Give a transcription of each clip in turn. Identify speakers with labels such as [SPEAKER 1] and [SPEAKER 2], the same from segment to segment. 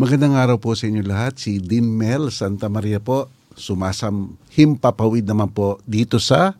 [SPEAKER 1] Magandang araw po sa inyo lahat. Si Dean Mel Santa Maria po. Sumasam himpapawid naman po dito sa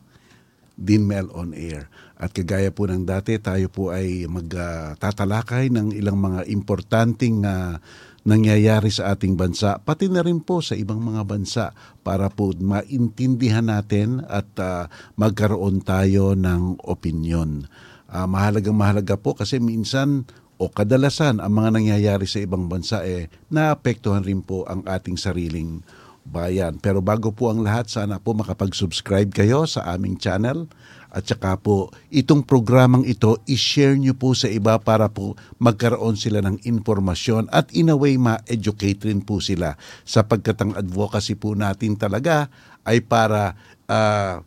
[SPEAKER 1] Dean Mel on Air. At kagaya po ng dati, tayo po ay magtatalakay ng ilang mga importanteng uh, nangyayari sa ating bansa, pati na rin po sa ibang mga bansa para po maintindihan natin at uh, magkaroon tayo ng opinion. Uh, mahalagang mahalaga po kasi minsan o kadalasan ang mga nangyayari sa ibang bansa eh naapektuhan rin po ang ating sariling bayan. Pero bago po ang lahat, sana po makapag-subscribe kayo sa aming channel at saka po itong programang ito i-share nyo po sa iba para po magkaroon sila ng informasyon at in a way ma-educate rin po sila sapagkat ang advocacy po natin talaga ay para uh,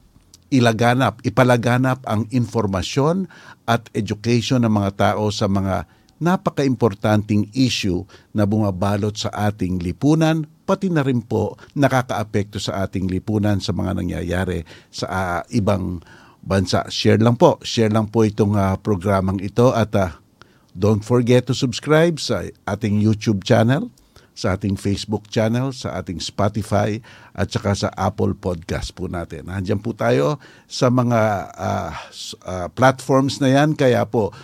[SPEAKER 1] ilaganap, ipalaganap ang informasyon at education ng mga tao sa mga napaka-importanting issue na bumabalot sa ating lipunan, pati na rin po nakakaapekto sa ating lipunan sa mga nangyayari sa uh, ibang bansa. Share lang po, share lang po itong uh, programang ito at uh, don't forget to subscribe sa ating YouTube channel, sa ating Facebook channel, sa ating Spotify at saka sa Apple Podcast po natin. Nandiyan po tayo sa mga uh, uh, platforms na yan kaya po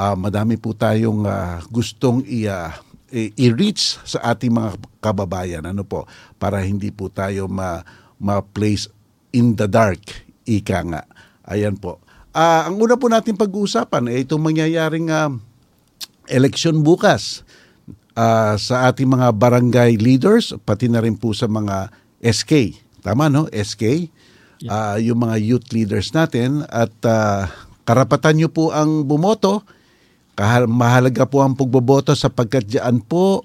[SPEAKER 1] uh, madami po tayong uh, gustong i- uh, i-reach sa ating mga kababayan. Ano po? Para hindi po tayo ma ma-place in the dark ika nga. Ayan po. Uh, ang una po natin pag-uusapan ay itong mangyayaring uh, eleksyon bukas uh, sa ating mga barangay leaders pati na rin po sa mga SK tama no? SK yeah. uh, yung mga youth leaders natin at uh, karapatan nyo po ang bumoto mahalaga po ang pagboboto sapagkat diyan po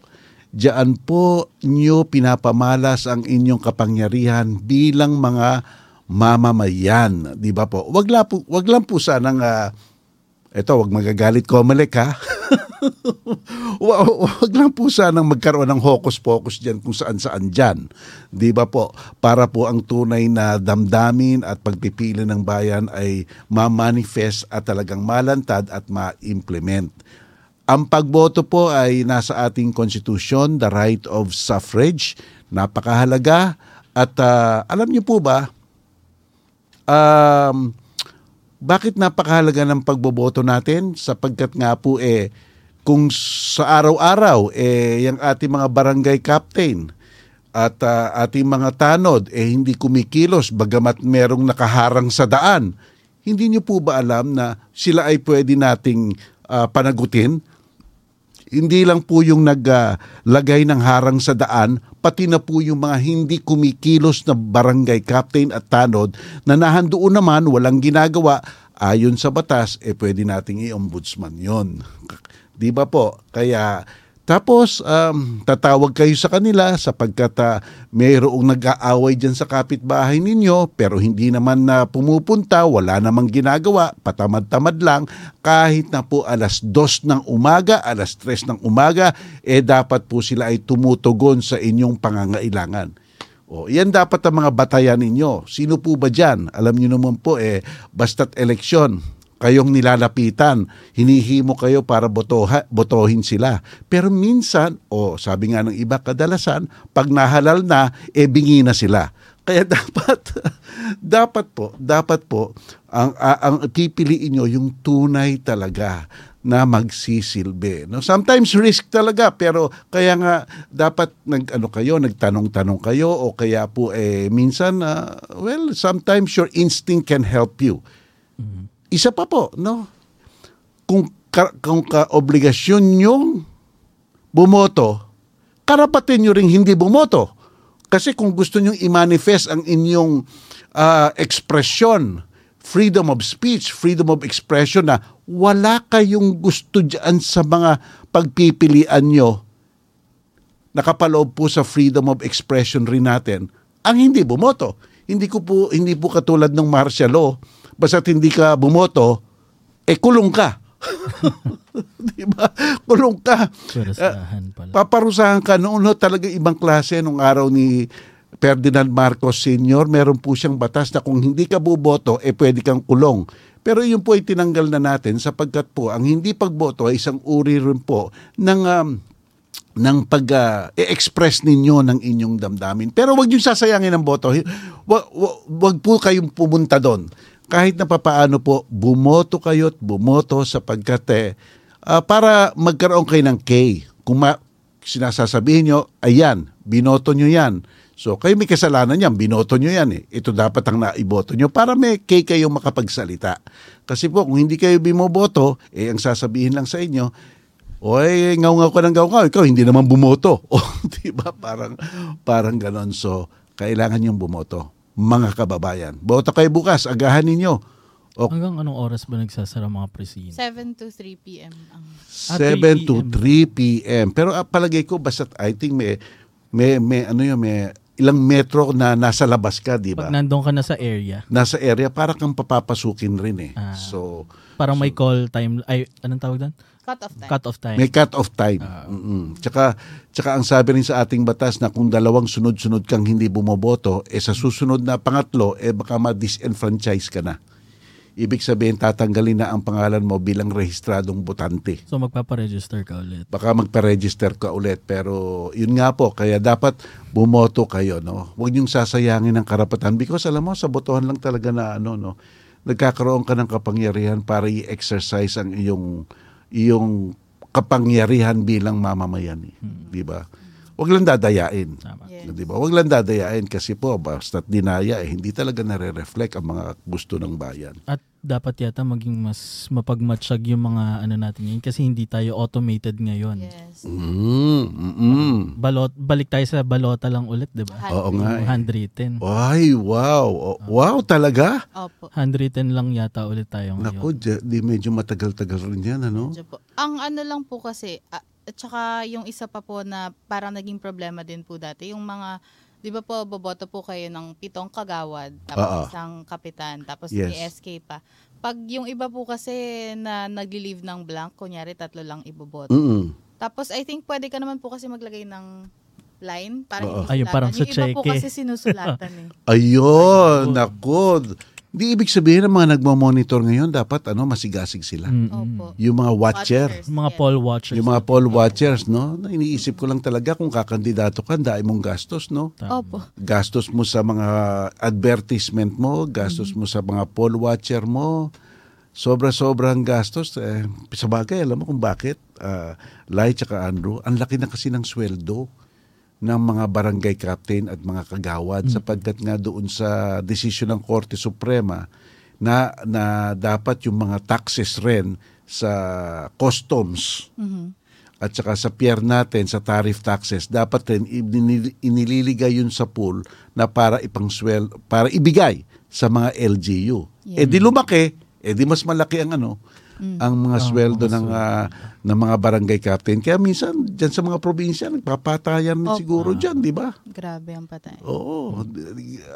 [SPEAKER 1] diyan po nyo pinapamalas ang inyong kapangyarihan bilang mga mamamayan, di ba po? Wag lang po, wag lang po sanang uh, eto, wag magagalit ko malik ha. wag lang po sanang magkaroon ng hocus-pocus diyan kung saan-saan diyan. Di ba po? Para po ang tunay na damdamin at pagpipili ng bayan ay ma-manifest at talagang malantad at ma-implement. Ang pagboto po ay nasa ating konstitusyon, the right of suffrage. Napakahalaga. At uh, alam niyo po ba, um, bakit napakahalaga ng pagboboto natin? Sapagkat nga po eh, kung sa araw-araw eh yung ating mga barangay captain at uh, ating mga tanod eh hindi kumikilos bagamat merong nakaharang sa daan, hindi niyo po ba alam na sila ay pwede nating uh, panagutin? Hindi lang po yung naglagay uh, ng harang sa daan, pati na po yung mga hindi kumikilos na barangay captain at tanod na nahandoon naman walang ginagawa ayon sa batas eh pwede nating i-ombudsman 'yon. 'Di ba po? Kaya tapos, um, tatawag kayo sa kanila sapagkat uh, mayroong nag-aaway dyan sa kapitbahay ninyo pero hindi naman na uh, pumupunta, wala namang ginagawa, patamad-tamad lang, kahit na po alas dos ng umaga, alas tres ng umaga, eh dapat po sila ay tumutugon sa inyong pangangailangan. O, yan dapat ang mga batayan ninyo. Sino po ba dyan? Alam niyo naman po, eh, basta't eleksyon, kayong nilalapitan, hinihimo kayo para botoha, botohin sila. Pero minsan, o sabi nga ng iba, kadalasan, pag nahalal na, e bingi na sila. Kaya dapat, dapat po, dapat po, ang, ang pipiliin nyo yung tunay talaga na magsisilbi. No? Sometimes risk talaga pero kaya nga dapat nag ano kayo, nagtanong-tanong kayo o kaya po eh minsan uh, well sometimes your instinct can help you. Mm-hmm. Isa pa po, no? Kung, ka, kung ka-obligasyon nyo bumoto, karapatin nyo ring hindi bumoto. Kasi kung gusto nyo i-manifest ang inyong uh, ekspresyon, freedom of speech, freedom of expression na wala kayong gusto dyan sa mga pagpipilian nyo, nakapaloob po sa freedom of expression rin natin, ang hindi bumoto. Hindi ko po hindi po katulad ng martial law basta't hindi ka bumoto, eh kulong ka. di ba? Kulong ka.
[SPEAKER 2] Parusahan pala.
[SPEAKER 1] paparusahan ka. Noon no, talaga ibang klase nung araw ni Ferdinand Marcos Sr., meron po siyang batas na kung hindi ka buboto, eh pwede kang kulong. Pero yun po ay tinanggal na natin sapagkat po ang hindi pagboto ay isang uri rin po ng um, ng pag ah, ninyo ng inyong damdamin. Pero wag niyo sasayangin ang boto. Wag, wag, wag po kayong pumunta doon. Kahit na papaano po, bumoto kayo at bumoto sapagkat eh, ah, para magkaroon kayo ng K. Kung ma- sinasasabihin nyo, ayan, binoto nyo yan. So, kayo may kasalanan yan, binoto nyo yan eh. Ito dapat ang naiboto nyo para may K kayong makapagsalita. Kasi po, kung hindi kayo bimoboto, eh, ang sasabihin lang sa inyo, Oy, ngaw-ngaw ka ng ngaw ikaw hindi naman bumoto. O, di ba? Parang, parang ganon. So, kailangan yung bumoto. Mga kababayan. Boto kayo bukas, agahan ninyo. O,
[SPEAKER 2] Hanggang anong oras ba nagsasara mga presinto?
[SPEAKER 3] 7 to 3 p.m. ang
[SPEAKER 1] 7 to 3 p.m. Pero ah, palagay ko, basta I think may, may, may, ano yun, may ilang metro na nasa labas ka, di ba?
[SPEAKER 2] Pag nandun ka na sa area,
[SPEAKER 1] Nasa area, para kang papapasukin rin eh.
[SPEAKER 2] Ah.
[SPEAKER 1] So,
[SPEAKER 2] parang may call time, ay, anong tawag doon?
[SPEAKER 3] cut-off time.
[SPEAKER 2] Cut off time.
[SPEAKER 1] May cut-off time. Mm-mm. Tsaka, tsaka ang sabi rin sa ating batas na kung dalawang sunod-sunod kang hindi bumoboto, eh sa susunod na pangatlo, eh baka ma-disenfranchise ka na. Ibig sabihin, tatanggalin na ang pangalan mo bilang rehistradong botante.
[SPEAKER 2] So magpaparegister ka ulit.
[SPEAKER 1] Baka magpa-register ka ulit. Pero yun nga po, kaya dapat bumoto kayo. No? Huwag niyong sasayangin ang karapatan. Because alam mo, sa botohan lang talaga na ano, no? Nagkakaroon ka ng kapangyarihan para i-exercise ang iyong iyong kapangyarihan bilang mamamayan. Eh. Di ba? Huwag lang dadayain.
[SPEAKER 2] Tama.
[SPEAKER 3] Yes.
[SPEAKER 1] Di ba? Huwag lang dadayain kasi po, basta't dinaya, eh, hindi talaga nare-reflect ang mga gusto ng bayan.
[SPEAKER 2] At dapat yata maging mas mapagmatsyag yung mga ano natin ngayon kasi hindi tayo automated ngayon.
[SPEAKER 3] Yes.
[SPEAKER 1] Mm, mm
[SPEAKER 2] Balot, balik tayo sa balota lang ulit, di ba?
[SPEAKER 1] Oo nga. eh.
[SPEAKER 2] Handwritten.
[SPEAKER 1] Ay, wow. O- Wow, talaga?
[SPEAKER 3] Opo.
[SPEAKER 2] Handwritten lang yata ulit tayo ngayon.
[SPEAKER 1] Naku, di, medyo matagal-tagal rin yan, ano?
[SPEAKER 3] Medyo po. Ang ano lang po kasi, ah, at saka yung isa pa po na parang naging problema din po dati, yung mga, di ba po, boboto po kayo ng pitong kagawad, tapos
[SPEAKER 1] Oo.
[SPEAKER 3] isang kapitan, tapos
[SPEAKER 1] Yes.
[SPEAKER 3] may SK pa. Pag yung iba po kasi na nag-leave ng blank, kunyari tatlo lang iboboto.
[SPEAKER 1] Mm-mm.
[SPEAKER 3] Tapos I think pwede ka naman po kasi maglagay ng line para
[SPEAKER 2] Ayun, parang
[SPEAKER 3] Yung iba po kasi sinusulatan eh.
[SPEAKER 1] Ayun, naku. Di ibig sabihin ng mga nagmo-monitor ngayon, dapat ano, masigasig sila.
[SPEAKER 3] Opo.
[SPEAKER 1] Yung mga watcher.
[SPEAKER 3] Watchers,
[SPEAKER 2] Mga
[SPEAKER 3] yes.
[SPEAKER 2] poll watchers.
[SPEAKER 1] Yung mga poll watchers, no? Na iniisip ko lang talaga kung kakandidato ka, dahil mong gastos, no?
[SPEAKER 3] Opo.
[SPEAKER 1] Gastos mo sa mga advertisement mo, gastos mo sa mga poll watcher mo, sobra-sobrang gastos. Eh, sa bagay, alam mo kung bakit? Uh, Lai tsaka Andrew, ang laki na kasi ng sweldo ng mga barangay captain at mga kagawad sapagkat nga doon sa desisyon ng Korte Suprema na na dapat yung mga taxes rin sa customs
[SPEAKER 3] Mhm.
[SPEAKER 1] at saka sa pier natin sa tariff taxes dapat rin inili- inililigay yun sa pool na para ipangswel para ibigay sa mga LGU. Eh di lumaki, eh di mas malaki ang ano ang mga sweldo ng ah, ng mga barangay captain. Kaya minsan diyan sa mga probinsya nagpapatayan
[SPEAKER 3] Opo.
[SPEAKER 1] siguro diyan, di ba?
[SPEAKER 3] Grabe ang patay.
[SPEAKER 1] Oo.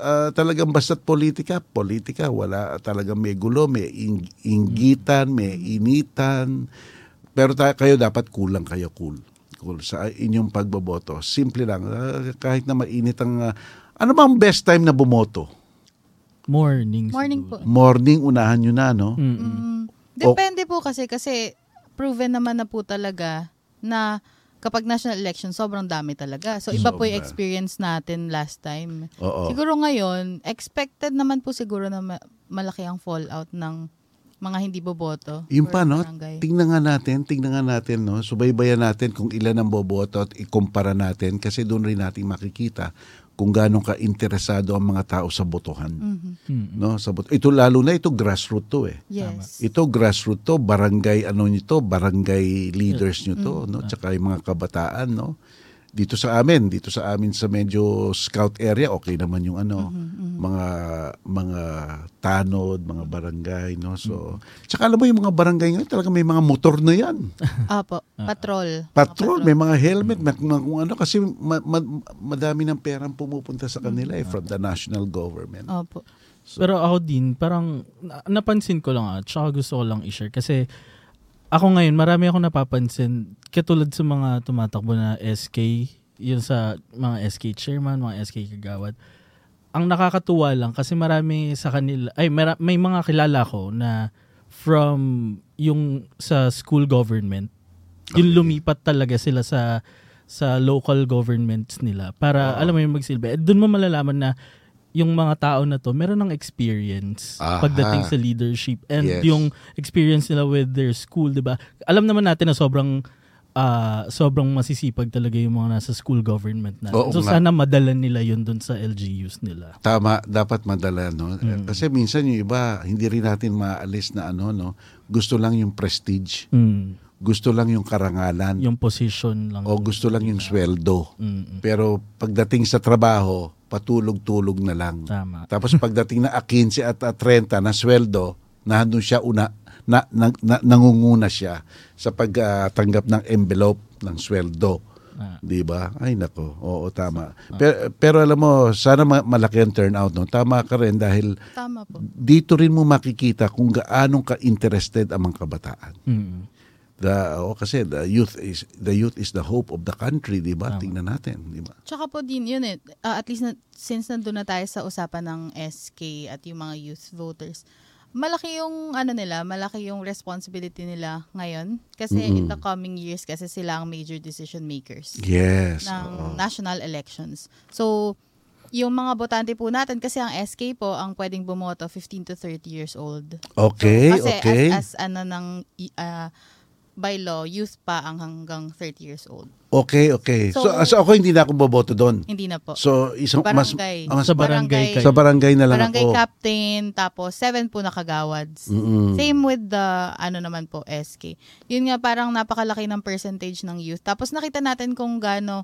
[SPEAKER 1] Ah, talagang basta't politika, politika, wala talagang may gulo, may ing- inggitan, may initan. Pero ta- kayo dapat kulang kayo cool. Cool sa inyong pagboboto. Simple lang. Ah, kahit na mainit ang ah, ano ba ang best time na bumoto?
[SPEAKER 2] Morning.
[SPEAKER 3] Morning
[SPEAKER 2] siguro.
[SPEAKER 3] po.
[SPEAKER 1] Morning unahan nyo na, no?
[SPEAKER 2] Mm-mm.
[SPEAKER 3] Depende po kasi kasi proven naman na po talaga na kapag national election sobrang dami talaga. So iba po yung
[SPEAKER 1] Sobra.
[SPEAKER 3] experience natin last time.
[SPEAKER 1] Oo.
[SPEAKER 3] Siguro ngayon, expected naman po siguro na ma- malaki ang fallout ng mga hindi boboto.
[SPEAKER 1] Yung pa, no?
[SPEAKER 3] barangay.
[SPEAKER 1] Tingnan nga natin, tingnan nga natin, no? Subaybayan natin kung ilan ang boboto at ikumpara natin kasi doon rin natin makikita kung gaano ka interesado ang mga tao sa botohan.
[SPEAKER 3] Mhm.
[SPEAKER 2] Mm-mm.
[SPEAKER 1] No, sa boto. Ito lalo na ito grassroots to eh.
[SPEAKER 3] Yes.
[SPEAKER 1] Ito grassroots to, barangay ano nito, barangay leaders nyo to, no? Tsaka yung mga kabataan, no? Dito sa amin, dito sa amin sa medyo scout area, okay naman yung ano, mga mga tanod, mga barangay, no? So, tsaka alam mo yung mga barangay ngayon, talaga may mga motor na yan.
[SPEAKER 3] Apo, patrol.
[SPEAKER 1] Patrol, may mga helmet, may mga kung ano kasi ma- ma- madami ng perang pumupunta sa kanila eh, from the national government.
[SPEAKER 3] Opo.
[SPEAKER 2] Pero ako din, parang na- napansin ko lang at saka gusto ko lang i-share kasi ako ngayon, marami akong napapansin katulad sa mga tumatakbo na SK, yun sa mga SK chairman, mga SK kagawad. Ang nakakatuwa lang kasi marami sa kanila, ay mara- may mga kilala ko na from yung sa school government, yung lumipat talaga sila sa sa local governments nila para alam mo yung magsilbi. At doon mo malalaman na yung mga tao na to meron ng experience
[SPEAKER 1] Aha.
[SPEAKER 2] pagdating sa leadership and
[SPEAKER 1] Yes.
[SPEAKER 2] yung experience nila with their school, 'di ba? Alam naman natin na sobrang ah, sobrang masisipag talaga yung mga nasa school government na.
[SPEAKER 1] Oo
[SPEAKER 2] so
[SPEAKER 1] nga.
[SPEAKER 2] sana madala nila yun doon sa LGUs nila.
[SPEAKER 1] Tama, dapat madala no. Kasi minsan yung iba hindi rin natin maalis na ano no. Gusto lang yung prestige,
[SPEAKER 2] Mm.
[SPEAKER 1] gusto lang yung karangalan
[SPEAKER 2] Yung position lang.
[SPEAKER 1] o gusto lang yung sweldo.
[SPEAKER 2] Mm.
[SPEAKER 1] Pero pagdating sa trabaho, patulog-tulog na lang.
[SPEAKER 2] Tama.
[SPEAKER 1] Tapos pagdating na a 15 at a 30 na sweldo, nandun siya una, na, na, na- nangunguna siya sa pagtanggap ng envelope ng sweldo.
[SPEAKER 2] Ah.
[SPEAKER 1] 'Di ba? Ay nako. Oo, tama. Pero, pero alam mo, sana ma- malaki ang turnout no. Tama ka rin dahil
[SPEAKER 3] Tama po.
[SPEAKER 1] dito rin mo makikita kung gaano ka interested ang mga kabataan.
[SPEAKER 2] Mm.
[SPEAKER 1] The, oh, kasi the youth is the youth is the hope of the country, 'di ba? Tingnan natin, 'di ba?
[SPEAKER 3] Tsaka po din, yun eh, ah, at least na, since nandun na tayo sa usapan ng SK at yung mga youth voters, malaki yung ano nila, malaki yung responsibility nila ngayon. Kasi in the coming years, kasi sila ang major decision makers
[SPEAKER 1] Yes.
[SPEAKER 3] ng
[SPEAKER 1] oo.
[SPEAKER 3] national elections. So, yung mga botante po natin, kasi ang SK po, ang pwedeng bumoto 15 to 30 years old.
[SPEAKER 1] Okay,
[SPEAKER 3] Kasi
[SPEAKER 1] okay.
[SPEAKER 3] as, as ano ng ah, by law, youth pa ang hanggang 30 years old.
[SPEAKER 1] Okay, okay. So,
[SPEAKER 3] So-
[SPEAKER 1] so, ako hindi na ako boboto doon.
[SPEAKER 3] Hindi na po.
[SPEAKER 1] So, isang mas,
[SPEAKER 3] barangay.
[SPEAKER 1] ah, mas
[SPEAKER 2] Sa barangay kayo.
[SPEAKER 1] sa barangay na lang
[SPEAKER 3] barangay
[SPEAKER 1] ako.
[SPEAKER 3] captain, tapos seven po nakagawads.
[SPEAKER 1] Mm-mm.
[SPEAKER 3] Same with the, ano naman po, SK. Yun nga, parang napakalaki ng percentage ng youth. Tapos nakita natin kung gaano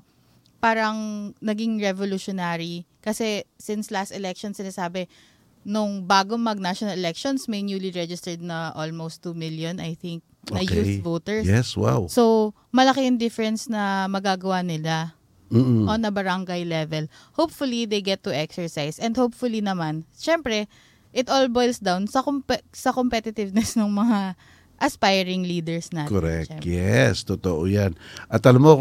[SPEAKER 3] parang naging revolutionary. Kasi since last election, sinasabi, nung bago mag-national elections, may newly registered na almost 2 million, I think, na
[SPEAKER 1] Okay.
[SPEAKER 3] youth voters.
[SPEAKER 1] Yes, wow.
[SPEAKER 3] So, malaki yung difference na magagawa nila
[SPEAKER 1] Mm-mm.
[SPEAKER 3] on a barangay level. Hopefully, they get to exercise. And hopefully naman, syempre, it all boils down sa, compe- sa competitiveness ng mga aspiring leaders natin.
[SPEAKER 1] Correct.
[SPEAKER 3] syempre.
[SPEAKER 1] Yes, totoo yan. At alam mo,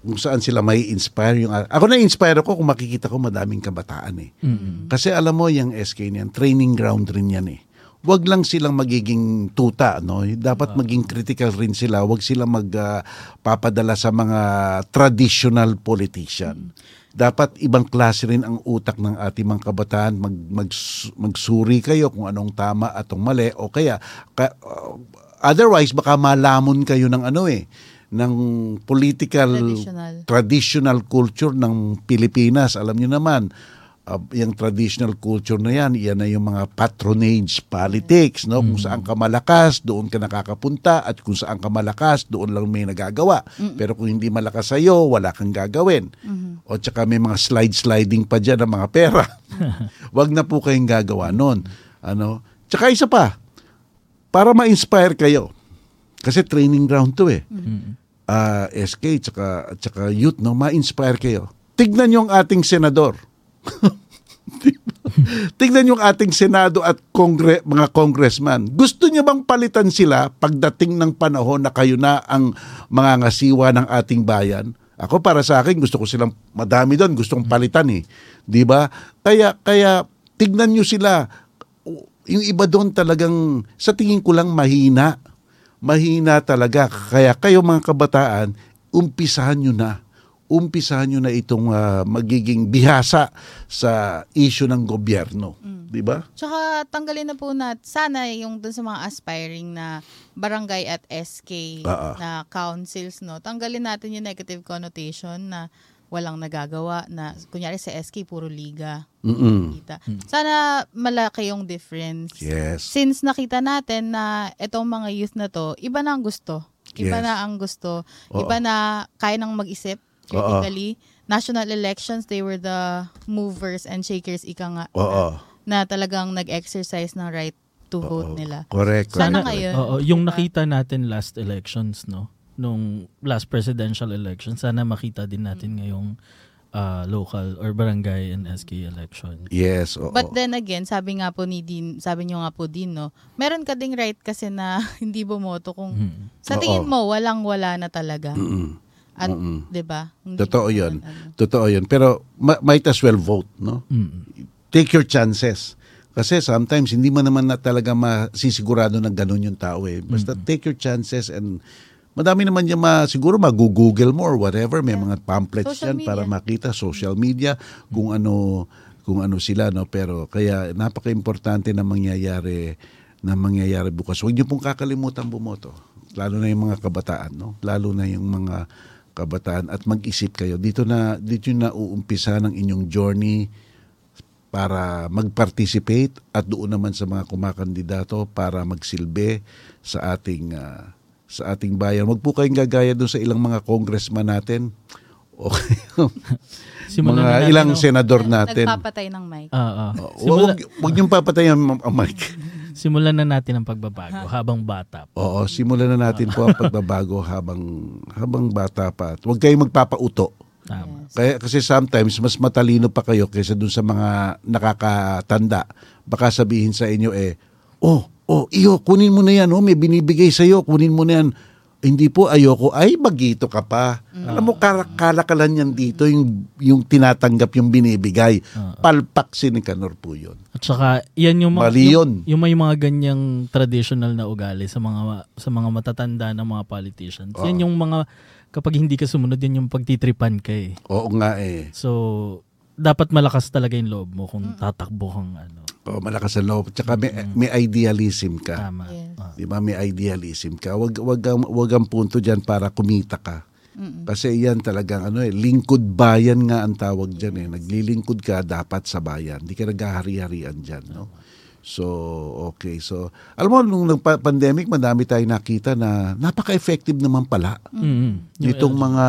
[SPEAKER 1] kung saan sila may inspire yung... Ako na-inspire ako kung makikita ko madaming kabataan eh. Kasi alam mo, yung SK niyan, training ground rin yan eh. Huwag lang silang magiging tuta, no? Dapat maging critical rin sila. Huwag silang magpapadala sa mga traditional politician. Dapat ibang klase rin ang utak ng ating mga kabataan. Mag, mag- magsuri kayo kung anong tama at ang mali. O kaya, ka- uh, otherwise, baka malamon kayo ng ano eh, ng political
[SPEAKER 3] Traditional.
[SPEAKER 1] traditional culture ng Pilipinas. Alam niyo naman, uh, yung traditional culture na yan, yan na yung mga patronage politics, no? Kung saan ka malakas, doon ka nakakapunta at kung saan ka malakas, doon lang may nagagawa. Pero kung hindi malakas sa iyo, wala kang gagawin. O tsaka may mga slide-sliding pa dyan ng mga pera. Wag na po kayong gagawa noon. Ano? Tsaka isa pa, para ma-inspire kayo. Kasi training ground to eh ah, SK tsaka, tsaka youth, no, ma-inspire kayo. Tignan yung ating senador. Tignan yung ating senado at kongre, mga congressman. Gusto niyo bang palitan sila pagdating ng panahon na kayo na ang mga ngasiwa ng ating bayan? Ako para sa akin gusto ko silang madami doon, gusto kong palitan eh. 'Di ba? Kaya kaya tignan niyo sila. Yung iba doon talagang sa tingin ko lang mahina mahina talaga. Kaya kayo mga kabataan, umpisahan nyo na. Umpisahan nyo na itong ah, magiging bihasa sa issue ng gobyerno. Di ba?
[SPEAKER 3] Tsaka tanggalin na po na sana yung dun sa mga aspiring na barangay at SK
[SPEAKER 1] Ah, ah.
[SPEAKER 3] na councils, no? Tanggalin natin yung negative connotation na walang nagagawa na kunyari sa SK puro liga
[SPEAKER 1] Mm-mm.
[SPEAKER 3] kita. Sana malaki yung difference.
[SPEAKER 1] Yes.
[SPEAKER 3] Since nakita natin na itong mga youth na to, iba na ang gusto. Iba
[SPEAKER 1] Yes.
[SPEAKER 3] na ang gusto.
[SPEAKER 1] Oo.
[SPEAKER 3] Iba na kaya nang mag-isip critically. National elections, they were the movers and shakers, ika nga,
[SPEAKER 1] Oo.
[SPEAKER 3] na talagang nag-exercise ng right to vote nila.
[SPEAKER 1] Correct.
[SPEAKER 3] Sana
[SPEAKER 1] correct.
[SPEAKER 3] ngayon.
[SPEAKER 2] Oo, yung
[SPEAKER 3] diba?
[SPEAKER 2] nakita natin last elections, no? Nung last presidential election, sana makita din natin ngayong ah, local or barangay and SK election.
[SPEAKER 1] Yes. Oo.
[SPEAKER 3] But then again, sabi nga po ni Dean, sabi niyo nga po din, no, meron ka ding right kasi na hindi bumoto kung
[SPEAKER 2] Mhm.
[SPEAKER 3] sa tingin
[SPEAKER 1] Oo.
[SPEAKER 3] mo walang-wala na talaga.
[SPEAKER 1] Mm-mm.
[SPEAKER 3] At,
[SPEAKER 1] Mm-mm.
[SPEAKER 3] 'di ba?
[SPEAKER 1] Totoo yun.
[SPEAKER 3] ano.
[SPEAKER 1] Totoo yun. Pero ma- might as well vote, no?
[SPEAKER 2] Mm.
[SPEAKER 1] Take your chances. Kasi sometimes hindi mo naman na talaga masisigurado na ganun yung tao eh. Basta take your chances and Madami naman yung ma, siguro mag-google mo or whatever, may mga pamphlets
[SPEAKER 3] Social
[SPEAKER 1] yan para
[SPEAKER 3] media.
[SPEAKER 1] makita social media kung ano kung ano sila no pero kaya napaka-importante na mangyayari na mangyayari bukas. Huwag niyo pong kakalimutan bumoto. Lalo na yung mga kabataan no. Lalo na yung mga kabataan at mag-isip kayo. Dito na dito na uumpisa ng inyong journey para mag-participate at doon naman sa mga kumakandidato para magsilbi sa ating ah, sa ating bayan. Huwag po kayong gagaya doon sa ilang mga congressman natin. Okay.
[SPEAKER 2] Simulan na
[SPEAKER 1] mga
[SPEAKER 2] natin,
[SPEAKER 1] ilang
[SPEAKER 2] no?
[SPEAKER 1] senador natin.
[SPEAKER 3] Nagpapatay ng mic.
[SPEAKER 2] Ah.
[SPEAKER 1] Oh,
[SPEAKER 2] Simula,
[SPEAKER 1] Huwag huwag niyong papatayan ang ang mic.
[SPEAKER 2] Simulan na natin ang pagbabago habang bata. pa.
[SPEAKER 1] Oo, simulan na natin po ang pagbabago habang habang bata pa. Huwag kayong magpapauto.
[SPEAKER 2] Tama.
[SPEAKER 1] Kaya kasi sometimes mas matalino pa kayo kaysa dun sa mga nakakatanda. Baka sabihin sa inyo eh, "Oh, oh, iyo, kunin mo na 'yan, oh, may binibigay sa iyo, kunin mo na 'yan." Hindi po ayoko. Ay, magito ka pa. Alam mo, kalakalan yan dito, yung, yung tinatanggap yung binibigay. Palpak si Nicanor po yun.
[SPEAKER 2] At saka, yan yung, mga-
[SPEAKER 1] Mali
[SPEAKER 2] yung,
[SPEAKER 1] yun.
[SPEAKER 2] yung may mga ganyang traditional na ugali sa mga sa mga matatanda ng mga politicians. Yan yung mga, kapag hindi ka sumunod, yan yung pagtitripan ka eh.
[SPEAKER 1] Oo nga eh.
[SPEAKER 2] So, dapat malakas talaga yung loob mo kung tatakbo kang ano.
[SPEAKER 1] Oh, malakas ang loob. Tsaka may, may idealism ka.
[SPEAKER 2] Tama.
[SPEAKER 3] Yes.
[SPEAKER 2] Ah.
[SPEAKER 1] Di ba? May idealism ka. Wag wag ang, wag ang punto diyan para kumita ka. Kasi yan talagang ano eh, lingkod bayan nga ang tawag diyan eh. Naglilingkod ka dapat sa bayan. Hindi ka naghahari-harian diyan, no? So, okay. So, alam mo, nung nag-pandemic, madami tayong nakita na napaka-effective naman pala.
[SPEAKER 2] Mm. Yung
[SPEAKER 1] Nitong mga,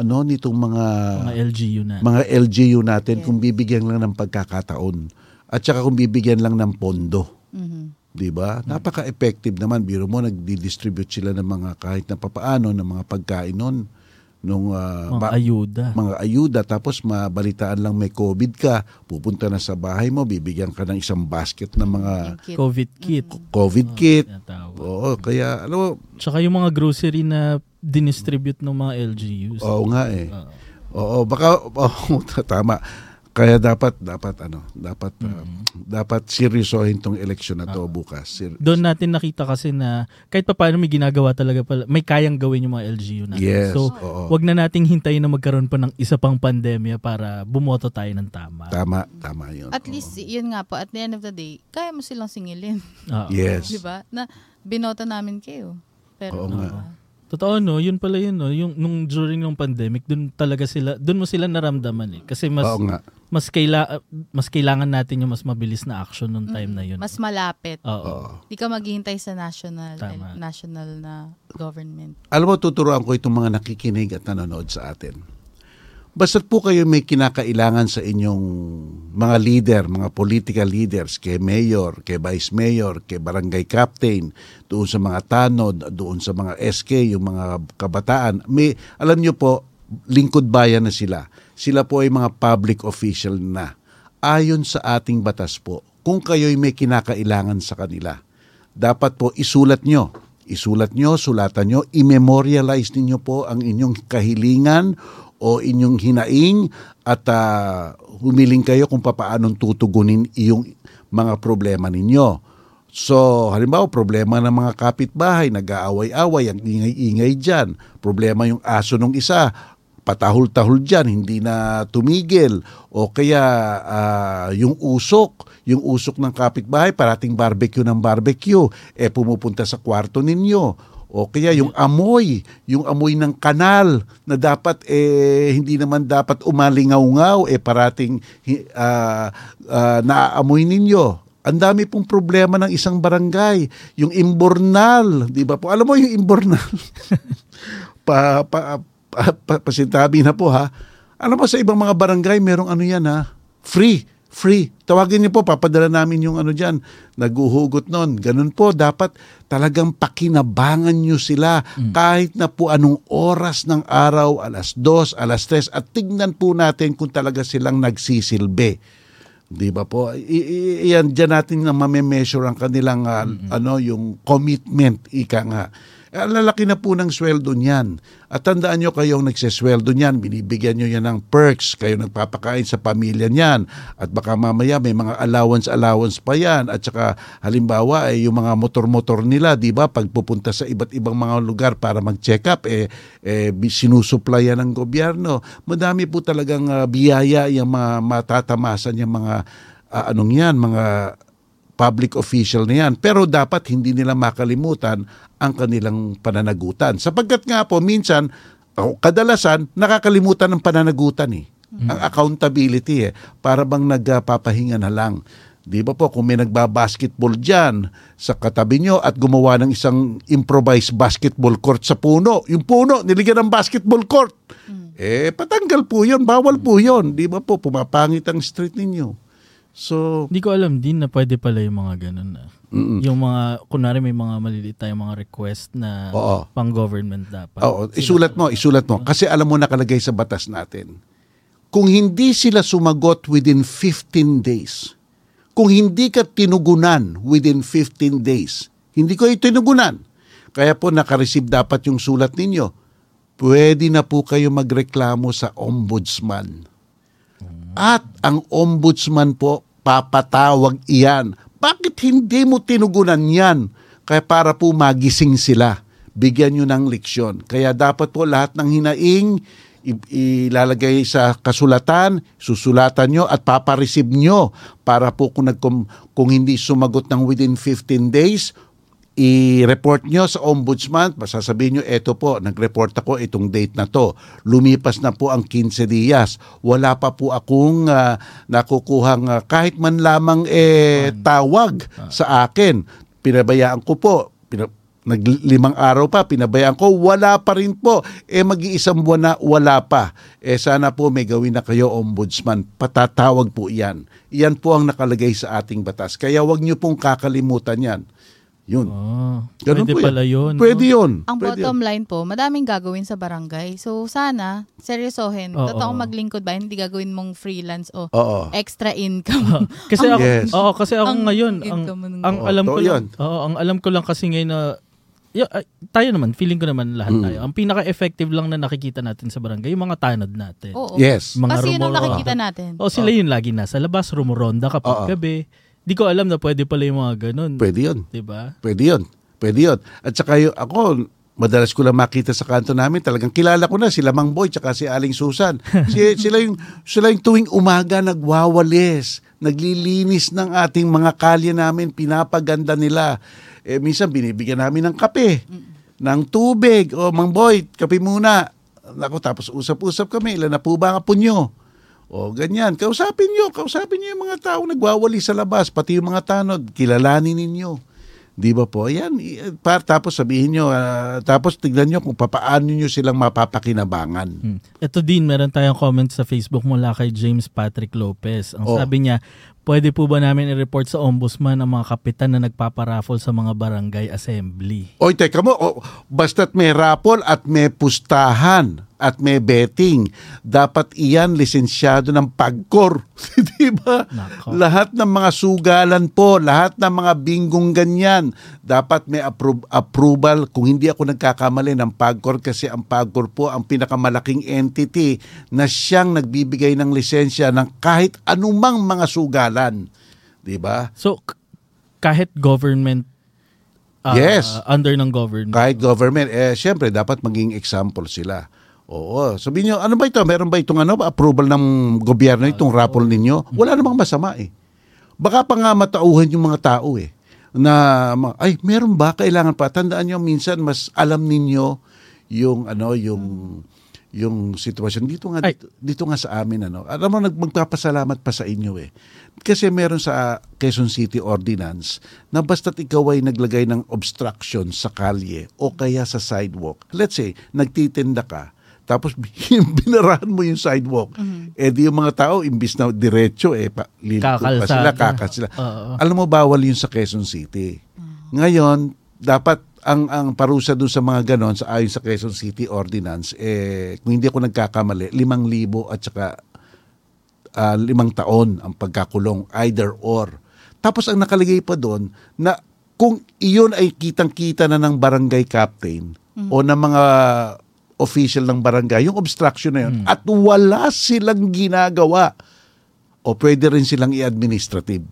[SPEAKER 1] ano, nitong mga,
[SPEAKER 2] mga LGU na.
[SPEAKER 1] mga LGU natin kung bibigyan lang ng pagkakataon. At saka kung bibigyan lang ng pondo.
[SPEAKER 3] Mhm.
[SPEAKER 1] 'di ba? Napaka-effective naman. Biro mo nagdi-distribute sila ng mga kahit na papaano ng mga pagkain noon nung ah,
[SPEAKER 2] mga
[SPEAKER 1] ba-
[SPEAKER 2] ayuda.
[SPEAKER 1] mga ayuda tapos mabalitaan lang may COVID ka, pupunta na sa bahay mo, bibigyan ka ng isang basket ng mga
[SPEAKER 3] Kit.
[SPEAKER 2] COVID kit.
[SPEAKER 1] COVID kit.
[SPEAKER 2] Yan tawag.
[SPEAKER 1] Oo, kaya alam mo,
[SPEAKER 2] Tsaka yung mga grocery na dinistribute ng mga LGUs.
[SPEAKER 1] oo nga eh.
[SPEAKER 2] Oo.
[SPEAKER 1] Oo, baka oo, tama. Kaya dapat dapat ano, dapat ah, dapat seryosohin tong eleksyon na to bukas. Ser-
[SPEAKER 2] Doon natin nakita kasi na kahit pa paano may ginagawa talaga pala, may kayang gawin yung mga LGU natin.
[SPEAKER 1] Yes,
[SPEAKER 2] So,
[SPEAKER 1] oo.
[SPEAKER 2] wag na nating hintayin na magkaroon pa ng isa pang pandemya para bumoto tayo ng tama.
[SPEAKER 1] Tama, tama 'yun.
[SPEAKER 3] At least, yun nga po, at the end of the day, kaya mo silang singilin.
[SPEAKER 2] Oo.
[SPEAKER 1] Yes.
[SPEAKER 3] Di ba? Na binota namin kayo. Pero,
[SPEAKER 1] Oo nga.
[SPEAKER 3] ah,
[SPEAKER 2] Totoo no, yun pala yun no, yung nung during ng pandemic, doon talaga sila, doon mo sila naramdaman eh. Kasi mas
[SPEAKER 1] Oo nga.
[SPEAKER 2] mas kaila mas kailangan natin yung mas mabilis na action nung time na yun.
[SPEAKER 3] mas malapit.
[SPEAKER 2] Oo.
[SPEAKER 3] Di ka maghihintay sa national
[SPEAKER 2] Tama.
[SPEAKER 3] national na government.
[SPEAKER 1] Alam mo, tuturuan ko itong mga nakikinig at nanonood sa atin. Basta't po kayo may kinakailangan sa inyong mga leader, mga political leaders, kay mayor, kay vice mayor, kay barangay captain, doon sa mga tanod, doon sa mga SK, yung mga kabataan. May, alam nyo po, lingkod bayan na sila. Sila po ay mga public official na. Ayon sa ating batas po, kung kayo'y may kinakailangan sa kanila, dapat po isulat nyo. Isulat nyo, sulatan nyo, i-memorialize ninyo po ang inyong kahilingan o inyong hinaing at ah, humiling kayo kung papaanong tutugunin iyong mga problema ninyo. So, halimbawa, problema ng mga kapitbahay, nag-aaway-away, ang ingay-ingay dyan. Problema yung aso ng isa, patahol-tahol dyan, hindi na tumigil. O kaya ah, yung usok, yung usok ng kapitbahay, parating barbecue ng barbecue, eh pumupunta sa kwarto ninyo. O kaya yung amoy, yung amoy ng kanal na dapat eh hindi naman dapat umalingaw-ngaw eh parating ah, ah, naaamoy ninyo. Ang dami pong problema ng isang barangay. Yung imbornal, di ba po? Alam mo yung imbornal? pa, pa, pa, pa, pasintabi na po ha. Alam mo sa ibang mga barangay, merong ano yan ha? Free. Free. Tawagin niyo po, papadala namin yung ano dyan. Naguhugot nun. Ganun po, dapat talagang pakinabangan niyo sila kahit na po anong oras ng araw, alas dos, alas tres, at tignan po natin kung talaga silang nagsisilbi. Di ba po? I- i- iyan dyan natin na mame-measure ang kanilang ah, ano yung commitment ika nga. Eh, ang lalaki na po ng sweldo niyan. At tandaan nyo kayong nagsesweldo niyan, binibigyan nyo yan ng perks, kayo nagpapakain sa pamilya niyan. At baka mamaya may mga allowance-allowance pa yan. At saka halimbawa ay yung mga motor-motor nila, di ba, pagpupunta sa iba't ibang mga lugar para mag-check up, eh, eh sinusuplayan ng gobyerno. Madami po talagang uh, biyaya yung mga matatamasan yung mga uh, anong yan, mga public official na yan. Pero dapat hindi nila makalimutan ang kanilang pananagutan. Sapagkat nga po, minsan, o kadalasan, nakakalimutan ng pananagutan eh. Mm-hmm. Ang accountability eh. Para bang nagpapahinga na lang. Di ba po, kung may nagbabasketball dyan sa katabi nyo at gumawa ng isang improvised basketball court sa puno, yung puno, niligyan ng basketball court. Mm. Eh, patanggal po yun, bawal po yun. Di ba po, pumapangit ang street ninyo. So,
[SPEAKER 2] Hindi ko alam din na pwede pala yung mga ganun na.
[SPEAKER 1] Mm-mm.
[SPEAKER 2] Yung mga, kunwari may mga maliliit tayong mga request na
[SPEAKER 1] Oo.
[SPEAKER 2] pang-government dapat.
[SPEAKER 1] Oo, isulat mo, isulat mo. Kasi alam mo nakalagay sa batas natin. Kung hindi sila sumagot within 15 days, kung hindi ka tinugunan within 15 days, hindi ko ito tinugunan. Kaya po nakareceive dapat yung sulat ninyo. Pwede na po kayo magreklamo sa ombudsman. At ang ombudsman po, papatawag iyan. Bakit hindi mo tinugunan yan? Kaya para po magising sila. Bigyan nyo ng leksyon. Kaya dapat po lahat ng hinaing ilalagay sa kasulatan, susulatan nyo at papareceive nyo para po kung, nag, kung hindi sumagot ng within 15 days, i-report nyo sa ombudsman, sasabihin nyo, eto po, nag-report ako itong date na to. Lumipas na po ang 15 dias. Wala pa po akong uh, nakukuhang uh, kahit man lamang eh, tawag sa akin. Pinabayaan ko po. Pina- naglimang araw pa, pinabayaan ko, wala pa rin po. Eh mag-iisang buwan na, wala pa. Eh sana po may gawin na kayo, ombudsman. Patatawag po yan. Yan po ang nakalagay sa ating batas. Kaya wag niyo pong kakalimutan yan. Yun.
[SPEAKER 2] Oh,
[SPEAKER 1] Ganun
[SPEAKER 2] pwede
[SPEAKER 1] po
[SPEAKER 2] pala
[SPEAKER 1] yan.
[SPEAKER 2] yun.
[SPEAKER 1] Pwede
[SPEAKER 2] no?
[SPEAKER 1] yun.
[SPEAKER 3] Ang
[SPEAKER 1] Pwede
[SPEAKER 3] bottom
[SPEAKER 1] yun.
[SPEAKER 3] line po, madaming gagawin sa barangay. So sana, seryosohin.
[SPEAKER 2] Oo.
[SPEAKER 3] Totoo maglingkod ba? Hindi gagawin mong freelance o
[SPEAKER 1] Oo.
[SPEAKER 3] extra income.
[SPEAKER 2] Kasi ako,
[SPEAKER 1] Yes.
[SPEAKER 2] oo, kasi ako
[SPEAKER 3] Ang
[SPEAKER 2] ngayon, ang, ang
[SPEAKER 1] Oo,
[SPEAKER 2] alam ko lang, oo, ang alam ko lang kasi ngayon na tayo naman, feeling ko naman lahat
[SPEAKER 1] Mm.
[SPEAKER 2] tayo. Ang pinaka-effective lang na nakikita natin sa barangay, yung mga tanod natin.
[SPEAKER 3] Oo.
[SPEAKER 1] Yes.
[SPEAKER 2] Mga
[SPEAKER 3] Kasi yun ang
[SPEAKER 2] rumor-
[SPEAKER 3] nakikita natin.
[SPEAKER 2] O sila yun lagi nasa labas, rumuronda kapag gabi. Di ko alam na pwede pala yung mga ganun.
[SPEAKER 1] Pwede yun.
[SPEAKER 2] Di ba?
[SPEAKER 1] Pwede yun. Pwede yun. At saka yung, ako, madalas ko lang makita sa kanto namin, talagang kilala ko na sila Mang Boy tsaka si Aling Susan. Si, sila, yung, sila yung tuwing umaga nagwawalis, naglilinis ng ating mga kalye namin, pinapaganda nila. Eh, minsan binibigyan namin ng kape, ng tubig. O, Mang Boy, kape muna. Ako, tapos usap-usap kami, ilan na po ba ang apo nyo? O ganyan, kausapin nyo, kausapin nyo yung mga tao nagwawali sa labas, pati yung mga tanod, kilalanin ninyo. Di ba po? Yan, i- pa, tapos sabihin nyo, ah, tapos tignan nyo kung papaano nyo silang mapapakinabangan.
[SPEAKER 2] Hmm. Ito din, meron tayong comment sa Facebook mula kay James Patrick Lopez. Ang
[SPEAKER 1] Oh.
[SPEAKER 2] sabi niya, pwede po ba namin i-report sa ombudsman ang mga kapitan na nagpaparaffle sa mga barangay assembly?
[SPEAKER 1] Oy, teka mo, o, basta't may rapol at may pustahan at may betting, dapat iyan lisensyado ng pagkor. Di ba? Lahat ng mga sugalan po, lahat ng mga binggong ganyan, dapat may appro- approval. Kung hindi ako nagkakamali ng pagkor kasi ang pagkor po ang pinakamalaking entity na siyang nagbibigay ng lisensya ng kahit anumang mga sugalan. Di ba?
[SPEAKER 2] So, kahit government, ah,
[SPEAKER 1] Yes.
[SPEAKER 2] under ng government.
[SPEAKER 1] kahit government, eh, syempre, dapat maging example sila. Oo. Sabihin nyo, ano ba ito? Meron ba itong ano, approval ng gobyerno itong raffle ninyo? Wala namang masama eh. Baka pa nga matauhan yung mga tao eh. Na, ay, meron ba? Kailangan pa. Tandaan nyo, minsan mas alam ninyo yung, ano, yung, yung sitwasyon. Dito nga, dito, dito nga sa amin, ano. Alam mo, nag- magpapasalamat pa sa inyo eh. Kasi meron sa Quezon City Ordinance na basta't ikaw ay naglagay ng obstruction sa kalye o kaya sa sidewalk. Let's say, nagtitinda ka, tapos binarahan mo yung sidewalk. Eh di yung mga tao, imbis na diretso, eh, pa, liliko pa sila, kakas sila.
[SPEAKER 2] Oo.
[SPEAKER 1] Alam mo, bawal yun sa Quezon City. Ngayon, dapat ang ang parusa dun sa mga ganon sa ayon sa Quezon City Ordinance eh kung hindi ako nagkakamali 5,000 at saka ah, limang taon ang pagkakulong either or tapos ang nakalagay pa doon na kung iyon ay kitang-kita na ng barangay captain o ng mga official ng barangay, yung obstruction na yun, at wala silang ginagawa, o pwede rin silang i-administrative.